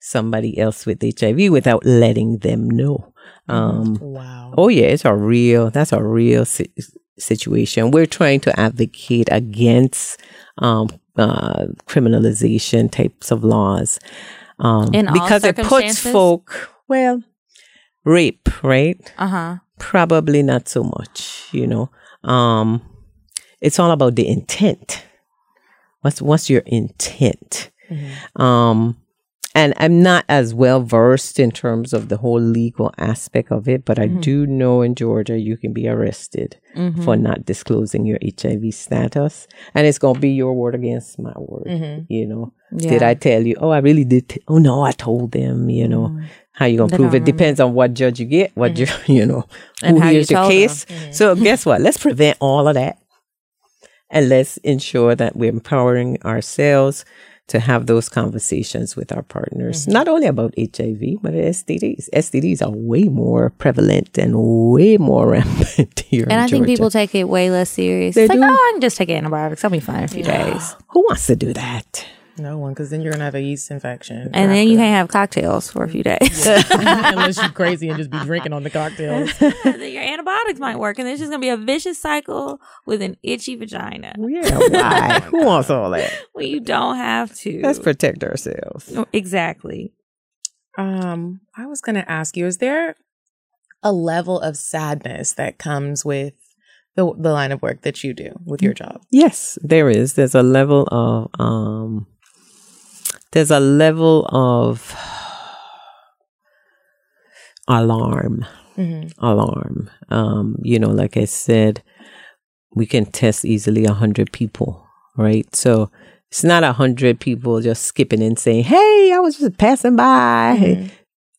somebody else with HIV without letting them know. Um, Wow. Oh yeah, it's a real. That's a real si- situation. We're trying to advocate against um, uh, criminalization types of laws um, In all because it puts folk. Well, rape, right? Uh huh. Probably not so much. You know, um, it's all about the intent. What's what's your intent? Um, and I'm not as well versed in terms of the whole legal aspect of it, but I Mm-hmm. do know in Georgia you can be arrested mm-hmm. for not disclosing your HIV status, and it's gonna be your word against my word. Mm-hmm. You know, did I tell you? Oh, I really did. T- oh no, I told them. You know, mm-hmm. how you gonna They prove it depends on what judge you get, what you you know, And who how you hears your case. So guess what? Let's prevent all of that and let's ensure that we're empowering ourselves to have those conversations with our partners, Mm-hmm. not only about HIV, but STDs. STDs are way more prevalent and way more rampant here. And I think people take it way less serious. They it's like, do. oh, I can just take antibiotics. I'll be fine in a few days. Who wants to do that? No one, because then you're gonna have a yeast infection. And then you can't have cocktails for a few days. unless you're crazy and just be drinking on the cocktails. then your antibiotics might work, and it's just gonna be a vicious cycle with an itchy vagina. Yeah, why? Who wants all that? Well, you don't have to. Let's protect ourselves. Oh, exactly. Um, I was gonna ask you, is there a level of sadness that comes with the the line of work that you do with your job? Yes, there is. There's a level of um there's a level of alarm, mm-hmm. alarm. Um, you know, like I said, we can test easily a hundred people, right? So it's not a hundred people just skipping and saying, "Hey, I was just passing by." Mm-hmm.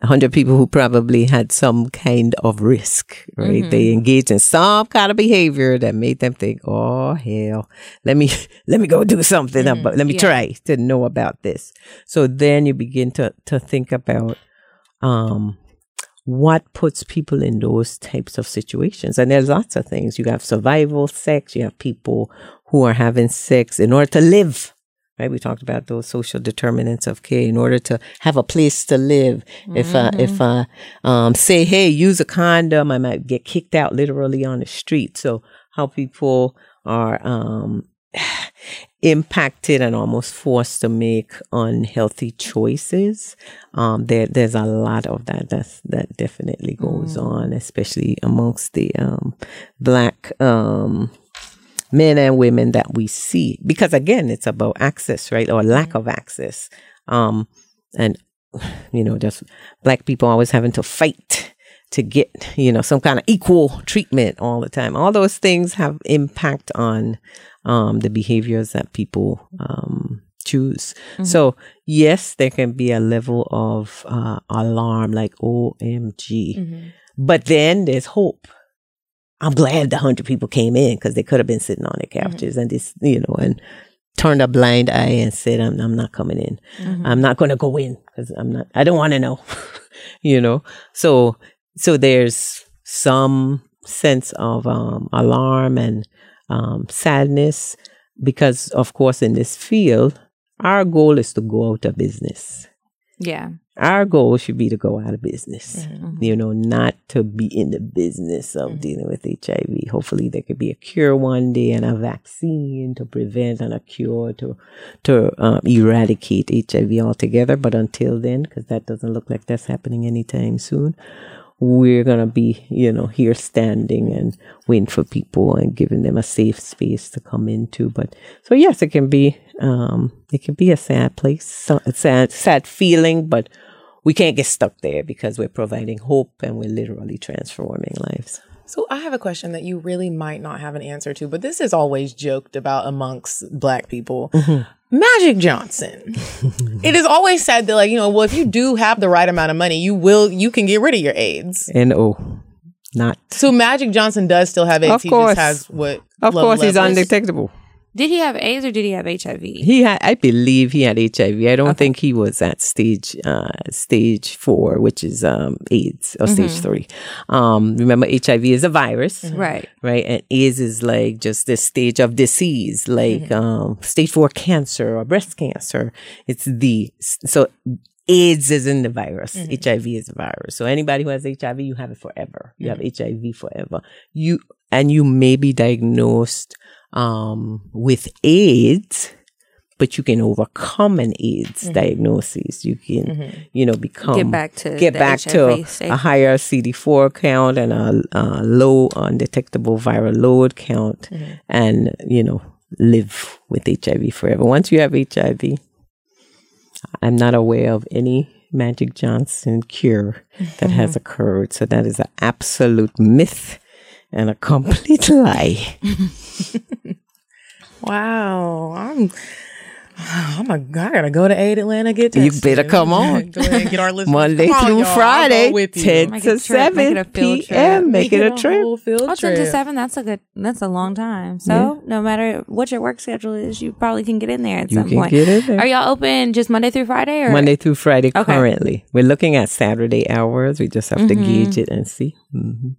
100 people who probably had some kind of risk, right? Mm-hmm. They engaged in some kind of behavior that made them think, "Oh hell, let me let me go do something mm-hmm. about, let me yeah. try to know about this." So then you begin to to think about um what puts people in those types of situations. And there's lots of things. You have survival sex, you have people who are having sex in order to live. Right, we talked about those social determinants of care. In order to have a place to live, if I if I um, say, "Hey, use a condom," I might get kicked out literally on the street. So, how people are um, impacted and almost forced to make unhealthy choices. Um, there, there's a lot of that. That's that definitely goes on, especially amongst the um, black um, men and women that we see. Because again, it's about access, right, or lack of access. Um, and you know, just black people always having to fight to get you know some kind of equal treatment all the time. All those things have impact on um, the behaviors that people um, choose. So yes, there can be a level of uh, alarm, like OMG, but then there's hope. I'm glad the hundred people came in because they could have been sitting on their couches and this, you know, and turned a blind eye and said, "I'm, I'm not coming in. I'm not going to go in because I'm not. I don't want to know." you know, so so there's some sense of um, alarm and um, sadness because, of course, in this field, our goal is to go out of business. Yeah. Our goal should be to go out of business, you know, not to be in the business of dealing with HIV. Hopefully, there could be a cure one day and a vaccine to prevent and a cure to to um, eradicate HIV altogether. But until then, because that doesn't look like that's happening anytime soon, we're gonna be, you know, here standing and waiting for people and giving them a safe space to come into. But so yes, it can be, um, it can be a sad place, so, sad, sad feeling, but we can't get stuck there because we're providing hope and we're literally transforming lives. So I have a question that you really might not have an answer to, but this is always joked about amongst black people. Mm-hmm. Magic Johnson. it is always said that like, you know, well if you do have the right amount of money, you will you can get rid of your AIDS. And oh, not. So Magic Johnson does still have AIDS. Of he course. just has what Of course, he's undetectable. Did he have AIDS or did he have HIV? He had, I believe, he had HIV. I don't think he was at stage uh, stage four, which is um, AIDS, or stage three. Um, remember, HIV is a virus, Right. right? And AIDS is like just this stage of disease, like um, stage four cancer or breast cancer. It's the so AIDS is in the virus. HIV is a virus. So anybody who has HIV, you have it forever. You have HIV forever. You and you may be diagnosed um, with AIDS, but you can overcome an AIDS mm-hmm. diagnosis. You can, mm-hmm. you know, become Get back to get back to state. a higher CD4 count and a, a low undetectable viral load count, mm-hmm. and you know, live with HIV forever. Once you have HIV, I'm not aware of any Magic Johnson cure that has occurred. So that is an absolute myth and a complete lie. Wow, I'm. I'm a, I gotta go to AID Atlanta. Get You better come on. Go ahead get our listeners. Monday Come through y'all. I'll go Friday, with you. 10 Make to a trip, make it a 7 field p.m. trip. Make it a whole trip. field Oh, 10 to 7, that's a good, that's a long time. So, no matter what your work schedule is, you probably can get in there at You some can point. get in there. Are y'all open just Monday through Friday? Or? Monday through Friday Okay. currently. We're looking at Saturday hours. We just have to Mhm. gauge it and see. hmm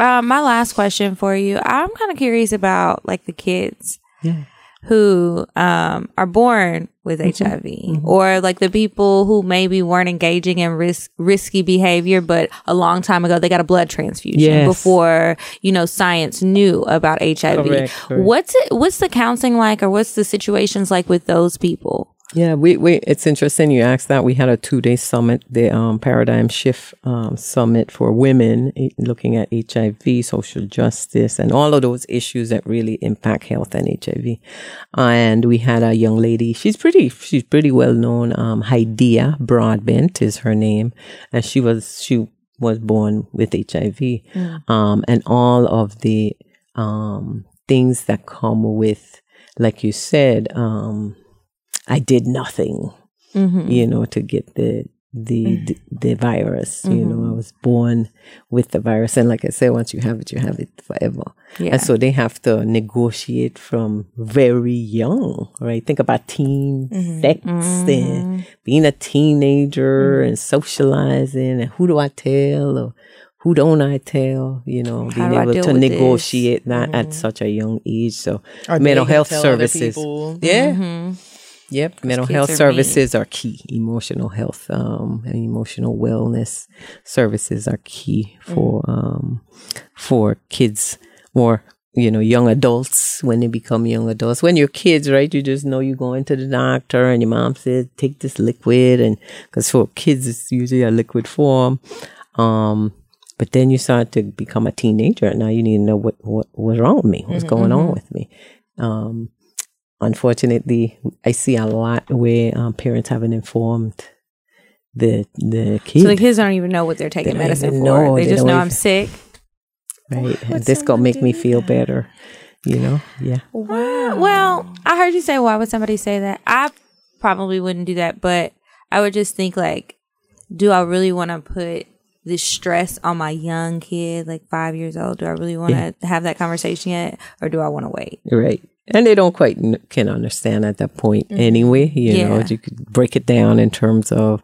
Uh, my last question for you. I'm kind of curious about like the kids Yeah. who um, are born with HIV or like the people who maybe weren't engaging in risk, risky behavior, but a long time ago they got a blood transfusion Yes. before, you know, science knew about HIV. Correct, correct. What's it, what's the counseling like or what's the situations like with those people? Yeah, we, we it's interesting you asked that. We had a two day summit, the um, Paradigm Shift um, Summit for women, looking at HIV, social justice, and all of those issues that really impact health and HIV. And we had a young lady. She's pretty. She's pretty well known. Um, Hydeia Broadbent is her name, and she was she was born with HIV, um, and all of the um, things that come with, like you said. Um, I did nothing, mm-hmm. you know, to get the the mm. the, the virus. You know, I mm-hmm. was born with the virus, and like I said, once you have it, you have it forever. Yeah. And so they have to negotiate from very young, right? Think about teen mm-hmm. sex and being a teenager and socializing, and who do I tell or who don't I tell? You know, How being able to with this? negotiate that at such a young age. So Or mental health tell other services, people. yeah. Yep, mental health services are key. Emotional health, um, and emotional wellness services are key for um, for kids or you know young adults when they become young adults. When you're kids, right, you just know you're going to the doctor, and your mom says take this liquid, and because for kids it's usually a liquid form. Um, but then you start to become a teenager, and now you need to know what what what's wrong with me, what's going on with me. Um, unfortunately, I see a lot where um, parents haven't informed the the kid. So the kids don't even know what they're taking don't medicine even for. They, They just know even- I'm sick. right, and this gonna make me feel better. You know, yeah. Wow. Well, I heard you say, why would somebody say that? I probably wouldn't do that, but I would just think, like, do I really want to put this stress on my young kid, like five years old? Do I really want to have that conversation yet, or do I want to wait? Right. And they don't quite n- can understand at that point anyway. You know, Yeah. you could break it down in terms of,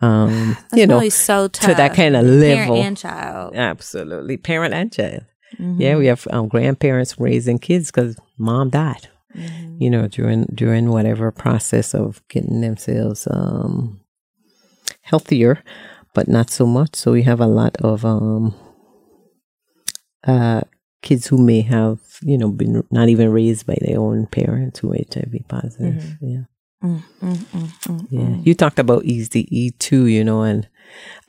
um, you know, so to that kind of level. Parent and child. Absolutely, parent and child. Mm-hmm. Yeah, we have um, grandparents raising kids because mom died. Mm-hmm. You know, during during whatever process of getting themselves um, healthier, but not so much. So we have a lot of um, uh, kids who may have you know been not even raised by their own parents who are HIV positive. Yeah. Mm, mm, mm, mm, Yeah, mm. you talked about Easy E too, you know, and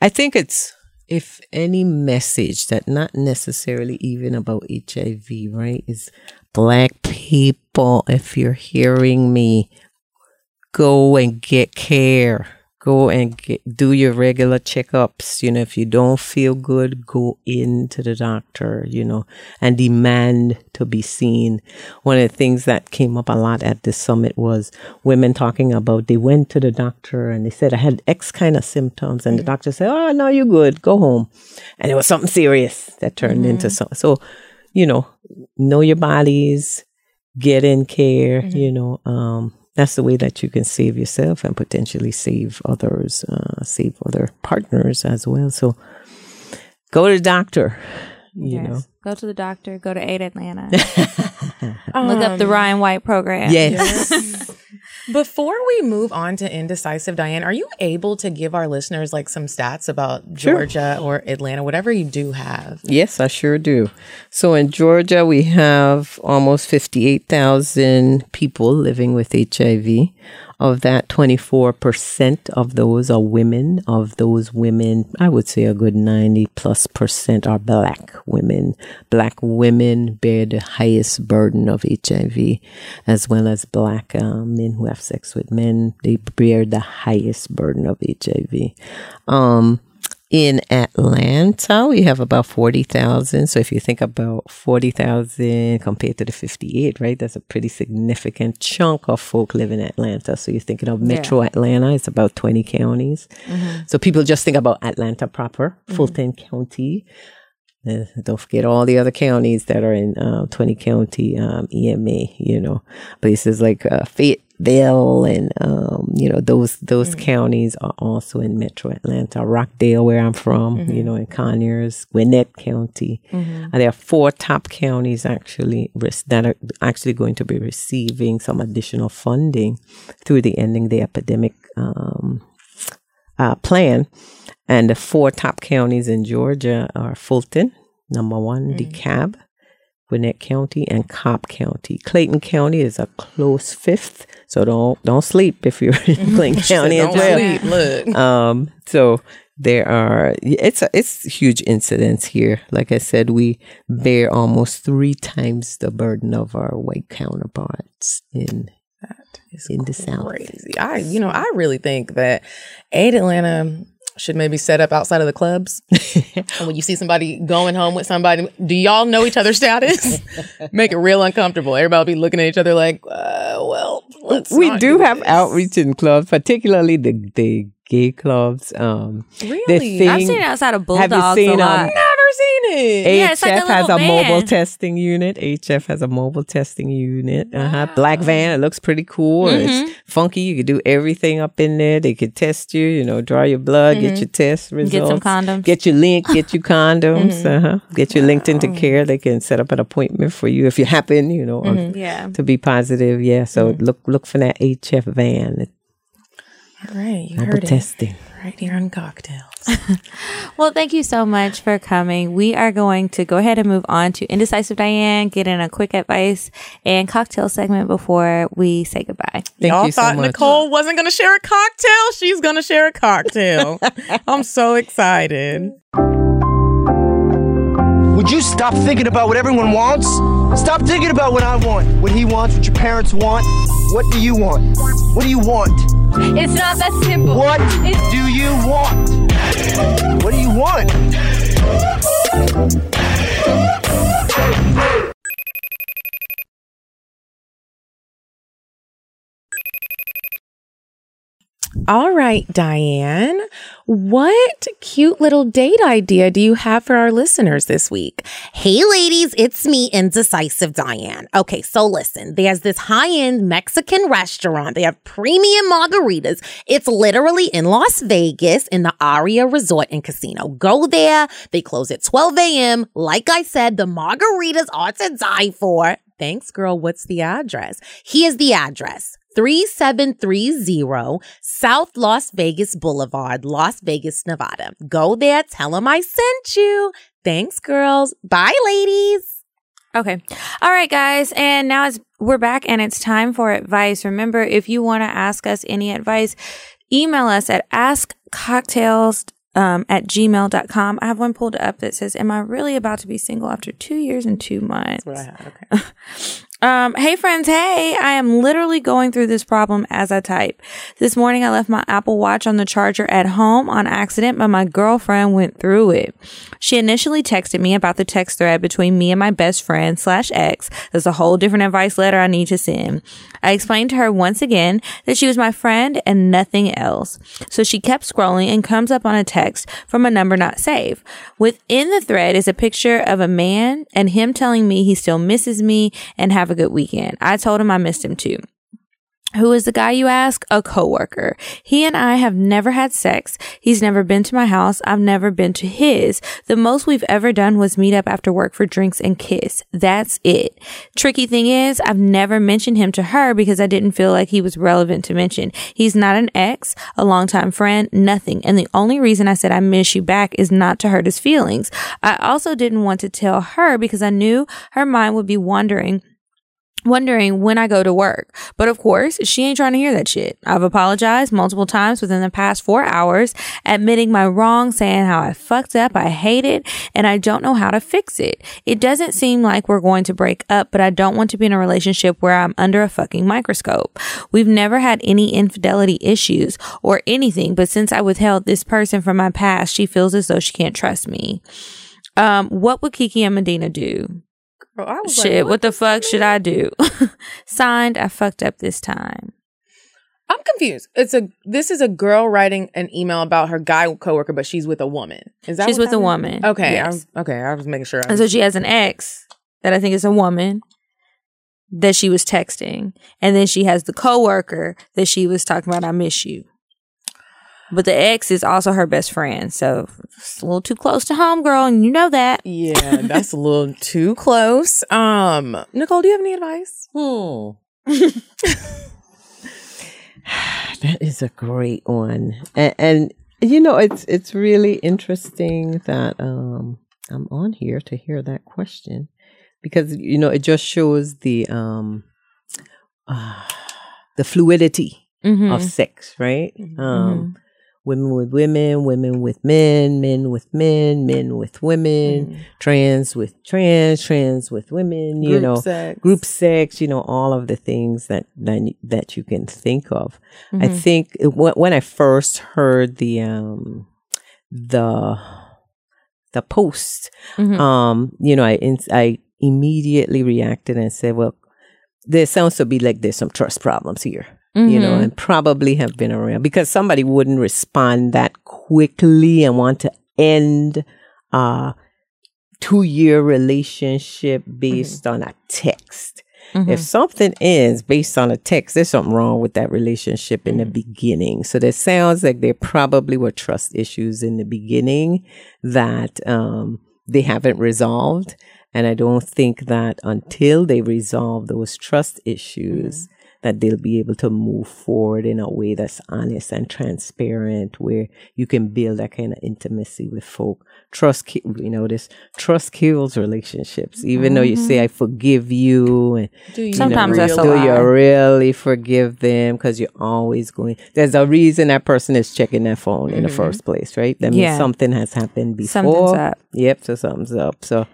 I think it's if any message that not necessarily even about HIV, right? Is black people, if you're hearing me, go and get care. Go and get, do your regular checkups. You know, if you don't feel good, go into the doctor, you know, and demand to be seen. One of the things that came up a lot at this summit was women talking about they went to the doctor and they said, I had X kind of symptoms. And the mm. doctor said, Oh, no, you're good. Go home. And it was something serious that turned into mm-hmm. something. So, you know, know your bodies, get in care, mm-hmm. you know, um, that's the way that you can save yourself and potentially save others, uh, save other partners as well. So go to the doctor, you Yes. know. Go to the doctor. Go to AID Atlanta. Look up the Ryan White program. Yes. Before we move on to indecisive, Diane, are you able to give our listeners like some stats about Sure. Georgia or Atlanta, whatever you do have? Yes, I sure do. So in Georgia, we have almost 58,000 people living with HIV. Of that, 24% of those are women. Of those women, I would say a good 90 plus percent are black women. Black women bear the highest burden of HIV, as well as black uh, men who have sex with men. They bear the highest burden of HIV. Um, in Atlanta, we have about 40,000. So if you think about 40,000 compared to the 58, right, that's a pretty significant chunk of folk live in Atlanta. So you're thinking of metro Atlanta, it's about 20 counties. So people just think about Atlanta proper, Fulton County. Uh, don't forget all the other counties that are in uh, 20 county um, EMA, you know, places like uh, Fayetteville and, um, you know, those those counties are also in metro Atlanta. Rockdale, where I'm from, you know, in Conyers, Gwinnett County. And there are four top counties actually res- that are actually going to be receiving some additional funding through the Ending the Epidemic um, uh, plan. And the four top counties in Georgia are Fulton, number one, DeKalb, Gwinnett County, and Cobb County. Clayton County is a close fifth, so don't don't sleep if you're in Clayton County as well. sleep. Look. Um, so there are it's a it's huge incidents here. Like I said, we bear almost three times the burden of our white counterparts in in the South. crazy. I, you know, I really think that AID Atlanta should maybe set up outside of the clubs. and when you see somebody going home with somebody, do y'all know each other's status? Make it real uncomfortable. Everybody will be looking at each other like, uh, well, let's we not do have this. outreach in clubs, particularly the the gay clubs. Um, Really? the thing, I've seen it outside of Have you Bulldogs seen, a lot. um, Never seen it. HF Yeah, it's like a has a little mobile testing unit. HF has a mobile testing unit. Uh-huh. Black van. It looks pretty cool. Mm-hmm. It's funky. You could do everything up in there. They could test you. You know, draw your blood, get your test results, Mm-hmm. Get some condoms. get your link, get you condoms. Uh-huh. Get you linked into care. They can set up an appointment for you if you happen. You know, or Yeah. to be positive. Yeah. So look look for that HF van. All right, you Mobile heard it testing. Right here on Cocktales. Well, thank you so much for coming. We are going to go ahead and move on to Indecisive Diane, get in a quick advice and cocktail segment before we say goodbye. Thank Y'all you so thought much. Nicole wasn't going to share a cocktail? She's going to share a cocktail. I'm so excited. Would you stop thinking about what everyone wants? Stop thinking about what I want, what he wants, what your parents want. What do you want? What do you want? It's not that simple. What do you want? What do you want? All right, Diane, what cute little date idea do you have for our listeners this week? Hey, ladies, it's me, Indecisive Diane. Okay, so listen, there's this high end Mexican restaurant. They have premium margaritas. It's literally in Las Vegas in the Aria Resort and Casino. Go there. They close at 12 a.m. Like I said, the margaritas are to die for. Thanks, girl. What's the address? Here's the address. 3730 South Las Vegas Boulevard, Las Vegas, Nevada. Go there, tell them I sent you. Thanks, girls. Bye, ladies. Okay. All right, guys. And now it's, we're back and it's time for advice. Remember, if you want to ask us any advice, email us at askcocktales um, at gmail.com. I have one pulled up that says, Am I really about to be single after two years and two months? What I had. Okay. Um, hey friends, hey, I am literally going through this problem as I type. This morning I left my Apple Watch on the charger at home on accident, but my girlfriend went through it. She initially texted me about the text thread between me and my best friend slash ex. There's a whole different advice letter I need to send. I explained to her once again that she was my friend and nothing else. So she kept scrolling and comes up on a text from a number not saved. Within the thread is a picture of a man and him telling me he still misses me and have a good weekend. I told him I missed him too. Who is the guy you ask? A coworker. He and I have never had sex. He's never been to my house. I've never been to his. The most we've ever done was meet up after work for drinks and kiss. That's it. Tricky thing is, I've never mentioned him to her because I didn't feel like he was relevant to mention. He's not an ex, a longtime friend, nothing. And the only reason I said I miss you back is not to hurt his feelings. I also didn't want to tell her because I knew her mind would be wondering wondering when I go to work. But of course, she ain't trying to hear that shit. I've apologized multiple times within the past four hours, admitting my wrong, saying how I fucked up, I hate it, and I don't know how to fix it. It doesn't seem like we're going to break up, but I don't want to be in a relationship where I'm under a fucking microscope. We've never had any infidelity issues or anything, but since I withheld this person from my past, she feels as though she can't trust me. Um, what would Kiki and Medina do? Girl, I was like, Shit, what, the fuck should I do? Signed, I fucked up this time. I'm confused. It's a this is a girl writing an email about her guy coworker, but she's with a woman. Is that She's with a means? woman. Okay, Yes. was, okay. I was making sure. I And so she has an ex that I think is a woman that she was texting. And then she has the coworker that she was talking about, I miss you. But the ex is also her best friend. So it's a little too close to home, girl, and you know that. yeah, that's a little too close. Um, Nicole, do you have any advice? Hmm. That is a great one, and, and you know it's it's really interesting that um I'm on here to hear that question because you know it just shows the um uh, the fluidity Mhm. of sex, right? Um, women with women, women with men, men with men, men with women, trans with trans, trans with women, you Group know, sex. group sex, you know, all of the things that that, that you can think of. I Mhm. think it, when I first heard the um the the post, Mhm. um, you know, I in- I immediately reacted and said, well, there sounds to be like there's some trust problems here you know, Mhm. and probably have been around because somebody wouldn't respond that quickly and want to end a two year relationship based on a text. Mhm. If something ends based on a text, there's something wrong with that relationship in the beginning. So there sounds like there probably were trust issues in the beginning that um, they haven't resolved. And I don't think that until they resolve those trust issues, that they'll be able to move forward in a way that's honest and transparent, where you can build that kind of intimacy with folk. Trust, you know, this trust kills relationships. Even though you say, "I forgive you," and Do you know, Sometimes a do you really forgive them? Because you're always going. There's a reason that person is checking their phone in the Mhm. first place, right? That means something has happened before. Something's up. Yep, so something's up. So.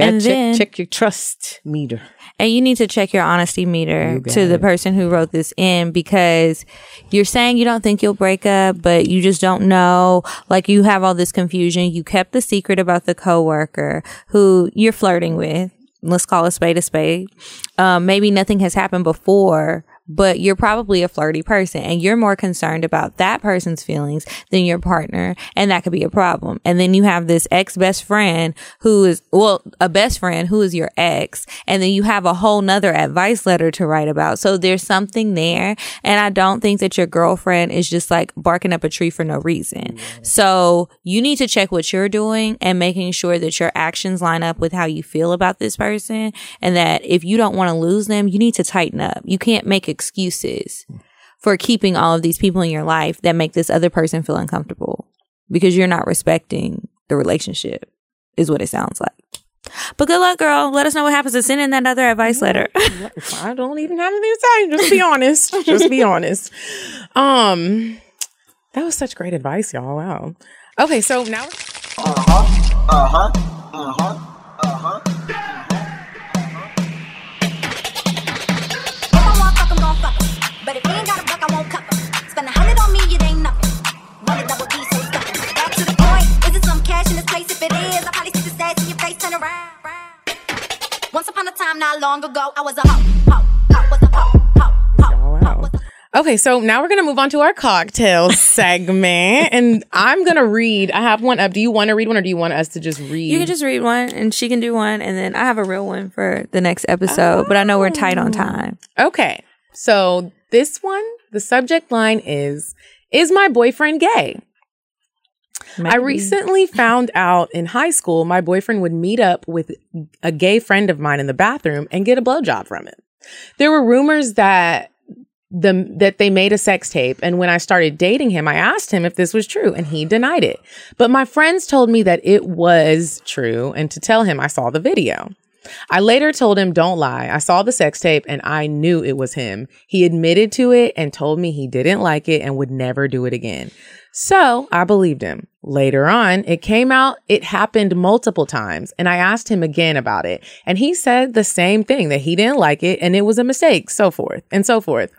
Gotta And check, then- check your trust meter. And you need to check your honesty meter to the person who wrote this in because you're saying you don't think you'll break up, but you just don't know. Like you have all this confusion. You kept the secret about the coworker who you're flirting with. Let's call a spade a spade. Um, maybe nothing has happened before, but you're probably a flirty person and you're more concerned about that person's feelings than your partner. And that could be a problem. And then you have this ex best friend who is, well, a best friend who is your ex. And then you have a whole nother advice letter to write about. So there's something there. And I don't think that your girlfriend is just like barking up a tree for no reason. So you need to check what you're doing and making sure that your actions line up with how you feel about this person. And that if you don't want to lose them, you need to tighten up. You can't make excuses for keeping all of these people in your life that make this other person feel uncomfortable because you're not respecting the relationship is what it sounds like. But good luck, girl. Let us know what happens to send in that other advice letter. I don't even have anything to say. Just be honest. Just be honest. Um, that was such great advice, y'all. Wow. Okay, so now. Uh huh. Uh huh. Uh huh. If Once upon a time, not long ago, I was a hoe. Hoe. Hoe. Was a hoe. Hoe. Oh, wow. Okay, so now we're gonna move on to our cocktale segment, and I'm gonna read. I have one up. Do you want to read one, or do you want us to just read? You can just read one and she can do one. And then I have a real one for the next episode. But I know we're tight on oh. time. Okay. So this one, the subject line is Is my boyfriend gay? I recently found out in high school my boyfriend would meet up with a gay friend of mine in the bathroom and get a blowjob from him. There were rumors that the that they made a sex tape and when I started dating him I asked him if this was true and he denied it. But my friends told me that it was true and to tell him I saw the video. I later told him, don't lie. I saw the sex tape and I knew it was him. He admitted to it and told me he didn't like it and would never do it again. So I believed him. Later on, it came out it happened multiple times, and I asked him again about it. And he said the same thing that he didn't like it and it was a mistake, so forth and so forth.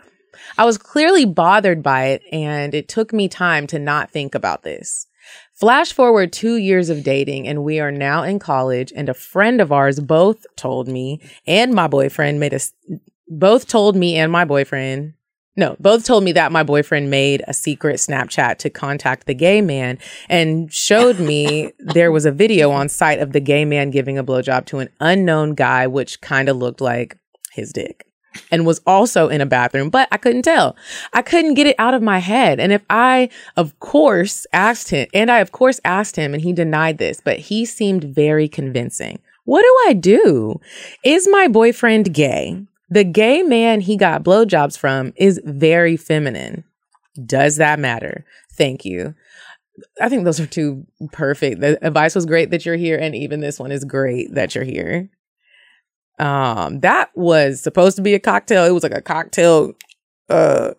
I was clearly bothered by it, and it took me time to not think about this. Flash forward two years of dating, and we are now in college. And a friend of ours both told me and my boyfriend made us both told me and my boyfriend. No, both told me that my boyfriend made a secret Snapchat to contact the gay man and showed me there was a video on site of the gay man giving a blowjob to an unknown guy, which kind of looked like his dick and was also in a bathroom, but I couldn't tell. I couldn't get it out of my head. And if I, of course, asked him, and I, of course, asked him, and he denied this, but he seemed very convincing. What do I do? Is my boyfriend gay? The gay man he got blowjobs from is very feminine. Does that matter? Thank you. I think those are two perfect. The advice was great that you're here, and even this one is great that you're here. Um, that was supposed to be a cocktale. It was like a cocktale uh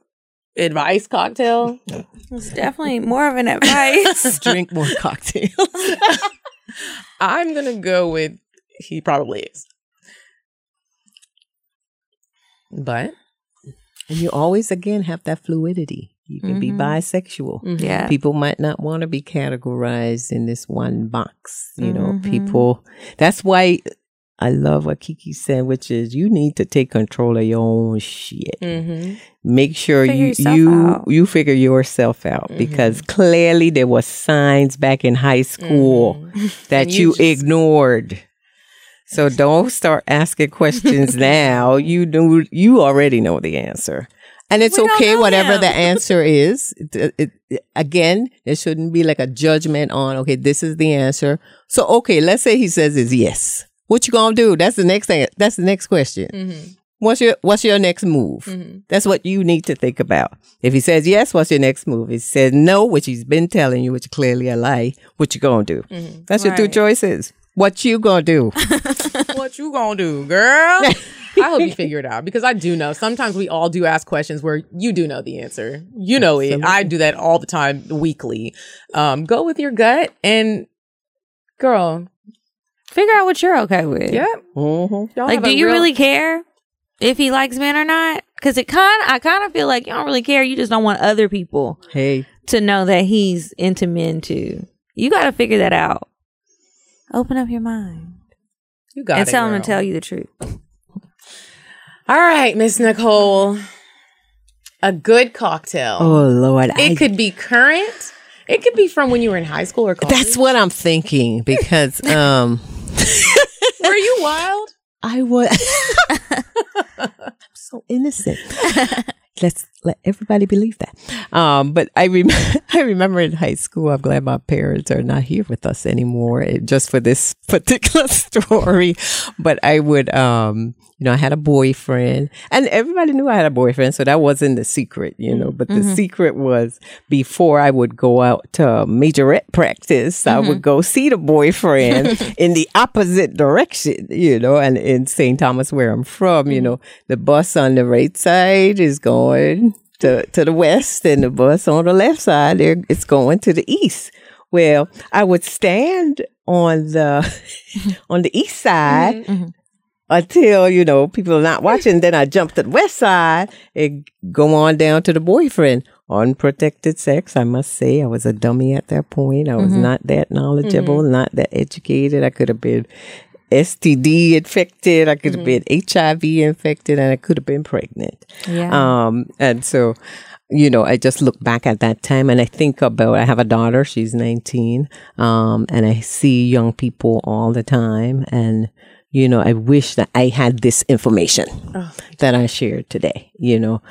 advice cocktail. It's definitely more of an advice. Drink more cocktails. I'm gonna go with he probably is. But And you always again have that fluidity. You can be Mhm. bisexual. Mhm. Yeah. People might not want to be categorized in this one box. You know, Mhm. people that's why I love what Kiki said, which is you need to take control of your own shit. Mhm. Make sure Figure you you out. you figure yourself out because clearly there were signs back in high school that And you, you just- ignored. So don't start asking questions now. You do you already know the answer. And it's We okay, whatever the answer is. It- it- it- again, there shouldn't be like a judgment on, okay, this is the answer. So, okay, let's say he says is yes. What you gonna do? That's the next thing. That's the next question. Mm-hmm. What's your What's your next move? That's what you need to think about. If he says yes, what's your next move? If he says no, which he's been telling you, which is clearly a lie, what you gonna do? That's your two choices. What you gonna do? what you gonna do, girl? I hope you figure it out because I do know. Sometimes we all do ask questions where you do know the answer. You know it. I do that all the time, weekly. Um, go with your gut and, girl, Figure out what you're okay with. yeah. Mm-hmm. Like, do you real- really care if he likes men or not? Because it kind, I kind of feel like you don't really care. You just don't want other people Hey, to know that he's into men too. You got to figure that out. Open up your mind You got and it, And tell him girl. to tell you the truth. All right, Miss Nicole. A good cocktale. oh Lord, it I, could be current. It could be from when you were in high school or college. that's what I'm thinking because um, Were you wild? I was I'm so innocent. Let's let everybody believe that. Um, but I remember, I remember in high school. I'm glad my parents are not here with us anymore, eh, just for this particular story. But I would, um, you know, I had a boyfriend, and everybody knew I had a boyfriend, so that wasn't the secret, you know. Mm, but the mm-hmm. secret was before I would go out to majorette practice, I would mm-hmm. go see the boyfriend in the opposite direction, you know. And in St. Thomas, where I'm from, you mm. know, the bus on the right side is going to, to the west, and the bus on the left side, there it's going to the east. Well, I would stand on the on the east side mm-hmm, until you know people are not watching. Then I jumped to the west side and go on down to the boyfriend. Unprotected sex, I must say. I was a dummy at that point. I was not that knowledgeable, not that educated. I could have been STD infected. I could have been HIV infected, and I could have been pregnant. Yeah. Um, and so, you know, I just look back at that time and I think about, I have a daughter, she's 19. Um, and I see young people all the time. And, you know, I wish that I had this information that I shared today, you know.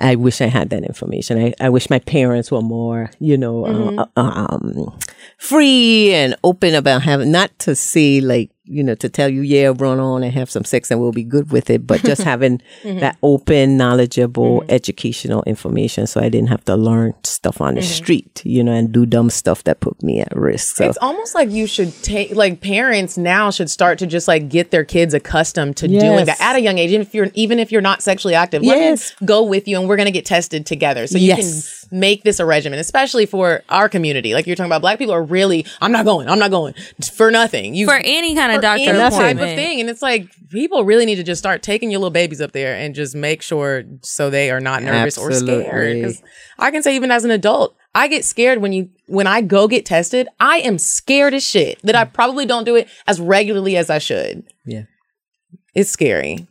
I wish I had that information. I, I wish my parents were more, you know, uh, uh, um, free and open about having, not to say like, you know, to tell you, yeah, run on and have some sex and we'll be good with it. But just having Mhm. that open, knowledgeable, educational information so I didn't have to learn stuff on the Mhm. street, you know, and do dumb stuff that put me at risk. So It's almost like you should take like parents now should start to just like get their kids accustomed to doing that at a young age. Even if you're even if you're not sexually active, let Yes. me go with you and we're gonna get tested together. So you Yes. can make this a regimen, especially for our community. Like you're talking about, black people are really I'm not going, I'm not going for nothing. You For any kind of for doctor any type of thing. And it's like people really need to just start taking your little babies up there and just make sure so they are not nervous or scared. Because I can say even as an adult, I get scared when you when I go get tested. I am scared as shit that I probably don't do it as regularly as I should. Yeah. It's scary.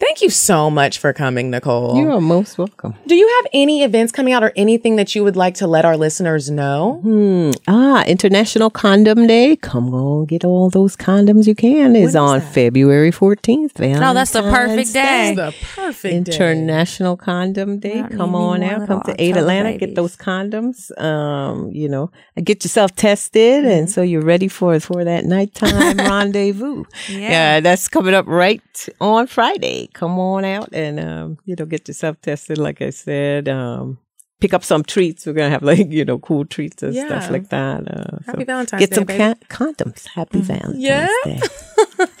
Thank you so much for coming, Nicole. you are most welcome. Do you have any events coming out or anything that you would like to let our listeners know? Hmm. Ah, International Condom Day. Come on, get all those condoms you can. Is on February 14th. No, that's the perfect Valentine's day. The perfect day. International Condom Day. don't Come on out. Come to little Eight October Atlanta. Get those condoms. Um, you know, get yourself tested, and so you're ready for for that nighttime rendezvous. Yeah. that's coming up right on Friday. Come on out and um, you know, get yourself tested. Like I said, um. Pick up some treats. We're gonna have like you know cool treats and Yeah. stuff like that. Uh, Happy so Valentine's Get Day, some condoms. Happy Valentine's Yeah. Day.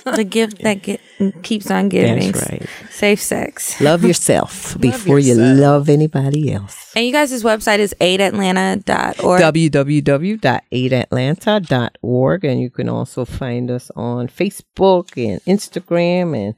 the gift that get, keeps on giving. That's right. Safe sex. Love yourself before you love anybody else. And you guys' website is aidatlanta.org. www.aidatlanta.org and you can also find us on Facebook and Instagram and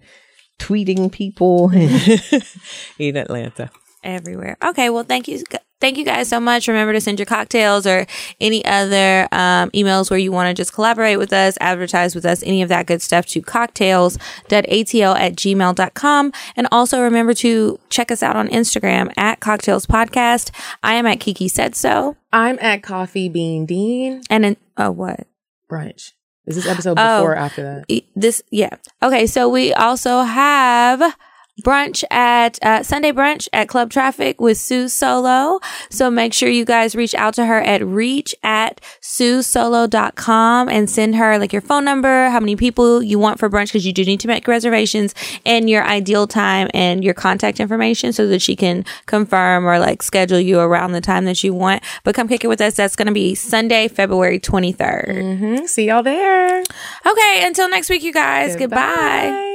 tweeting people in Atlanta. everywhere. Okay, well, thank you, thank you guys so much. Remember to send your cocktales or any other um, emails where you want to just collaborate with us, advertise with us, any of that good stuff to cocktales.atl at gmail.com. And also remember to check us out on Instagram at Cocktales Podcast. I am at Kiki Said So. I'm at Coffee Bean Dean. And in, oh, what? Brunch. Is this episode Oh. before or after that? This, yeah. Okay, so we also have brunch at uh, Sunday brunch at Club Traffic with Sue Solo. So make sure you guys reach out to her at reach at suesolo.com and send her like your phone number, how many people you want for brunch, because you do need to make reservations and your ideal time and your contact information so that she can confirm or like schedule you around the time that you want. But come kick it with us. That's going to be Sunday, February 23rd. Mm-hmm. See y'all there. Okay, until next week, you guys. Goodbye.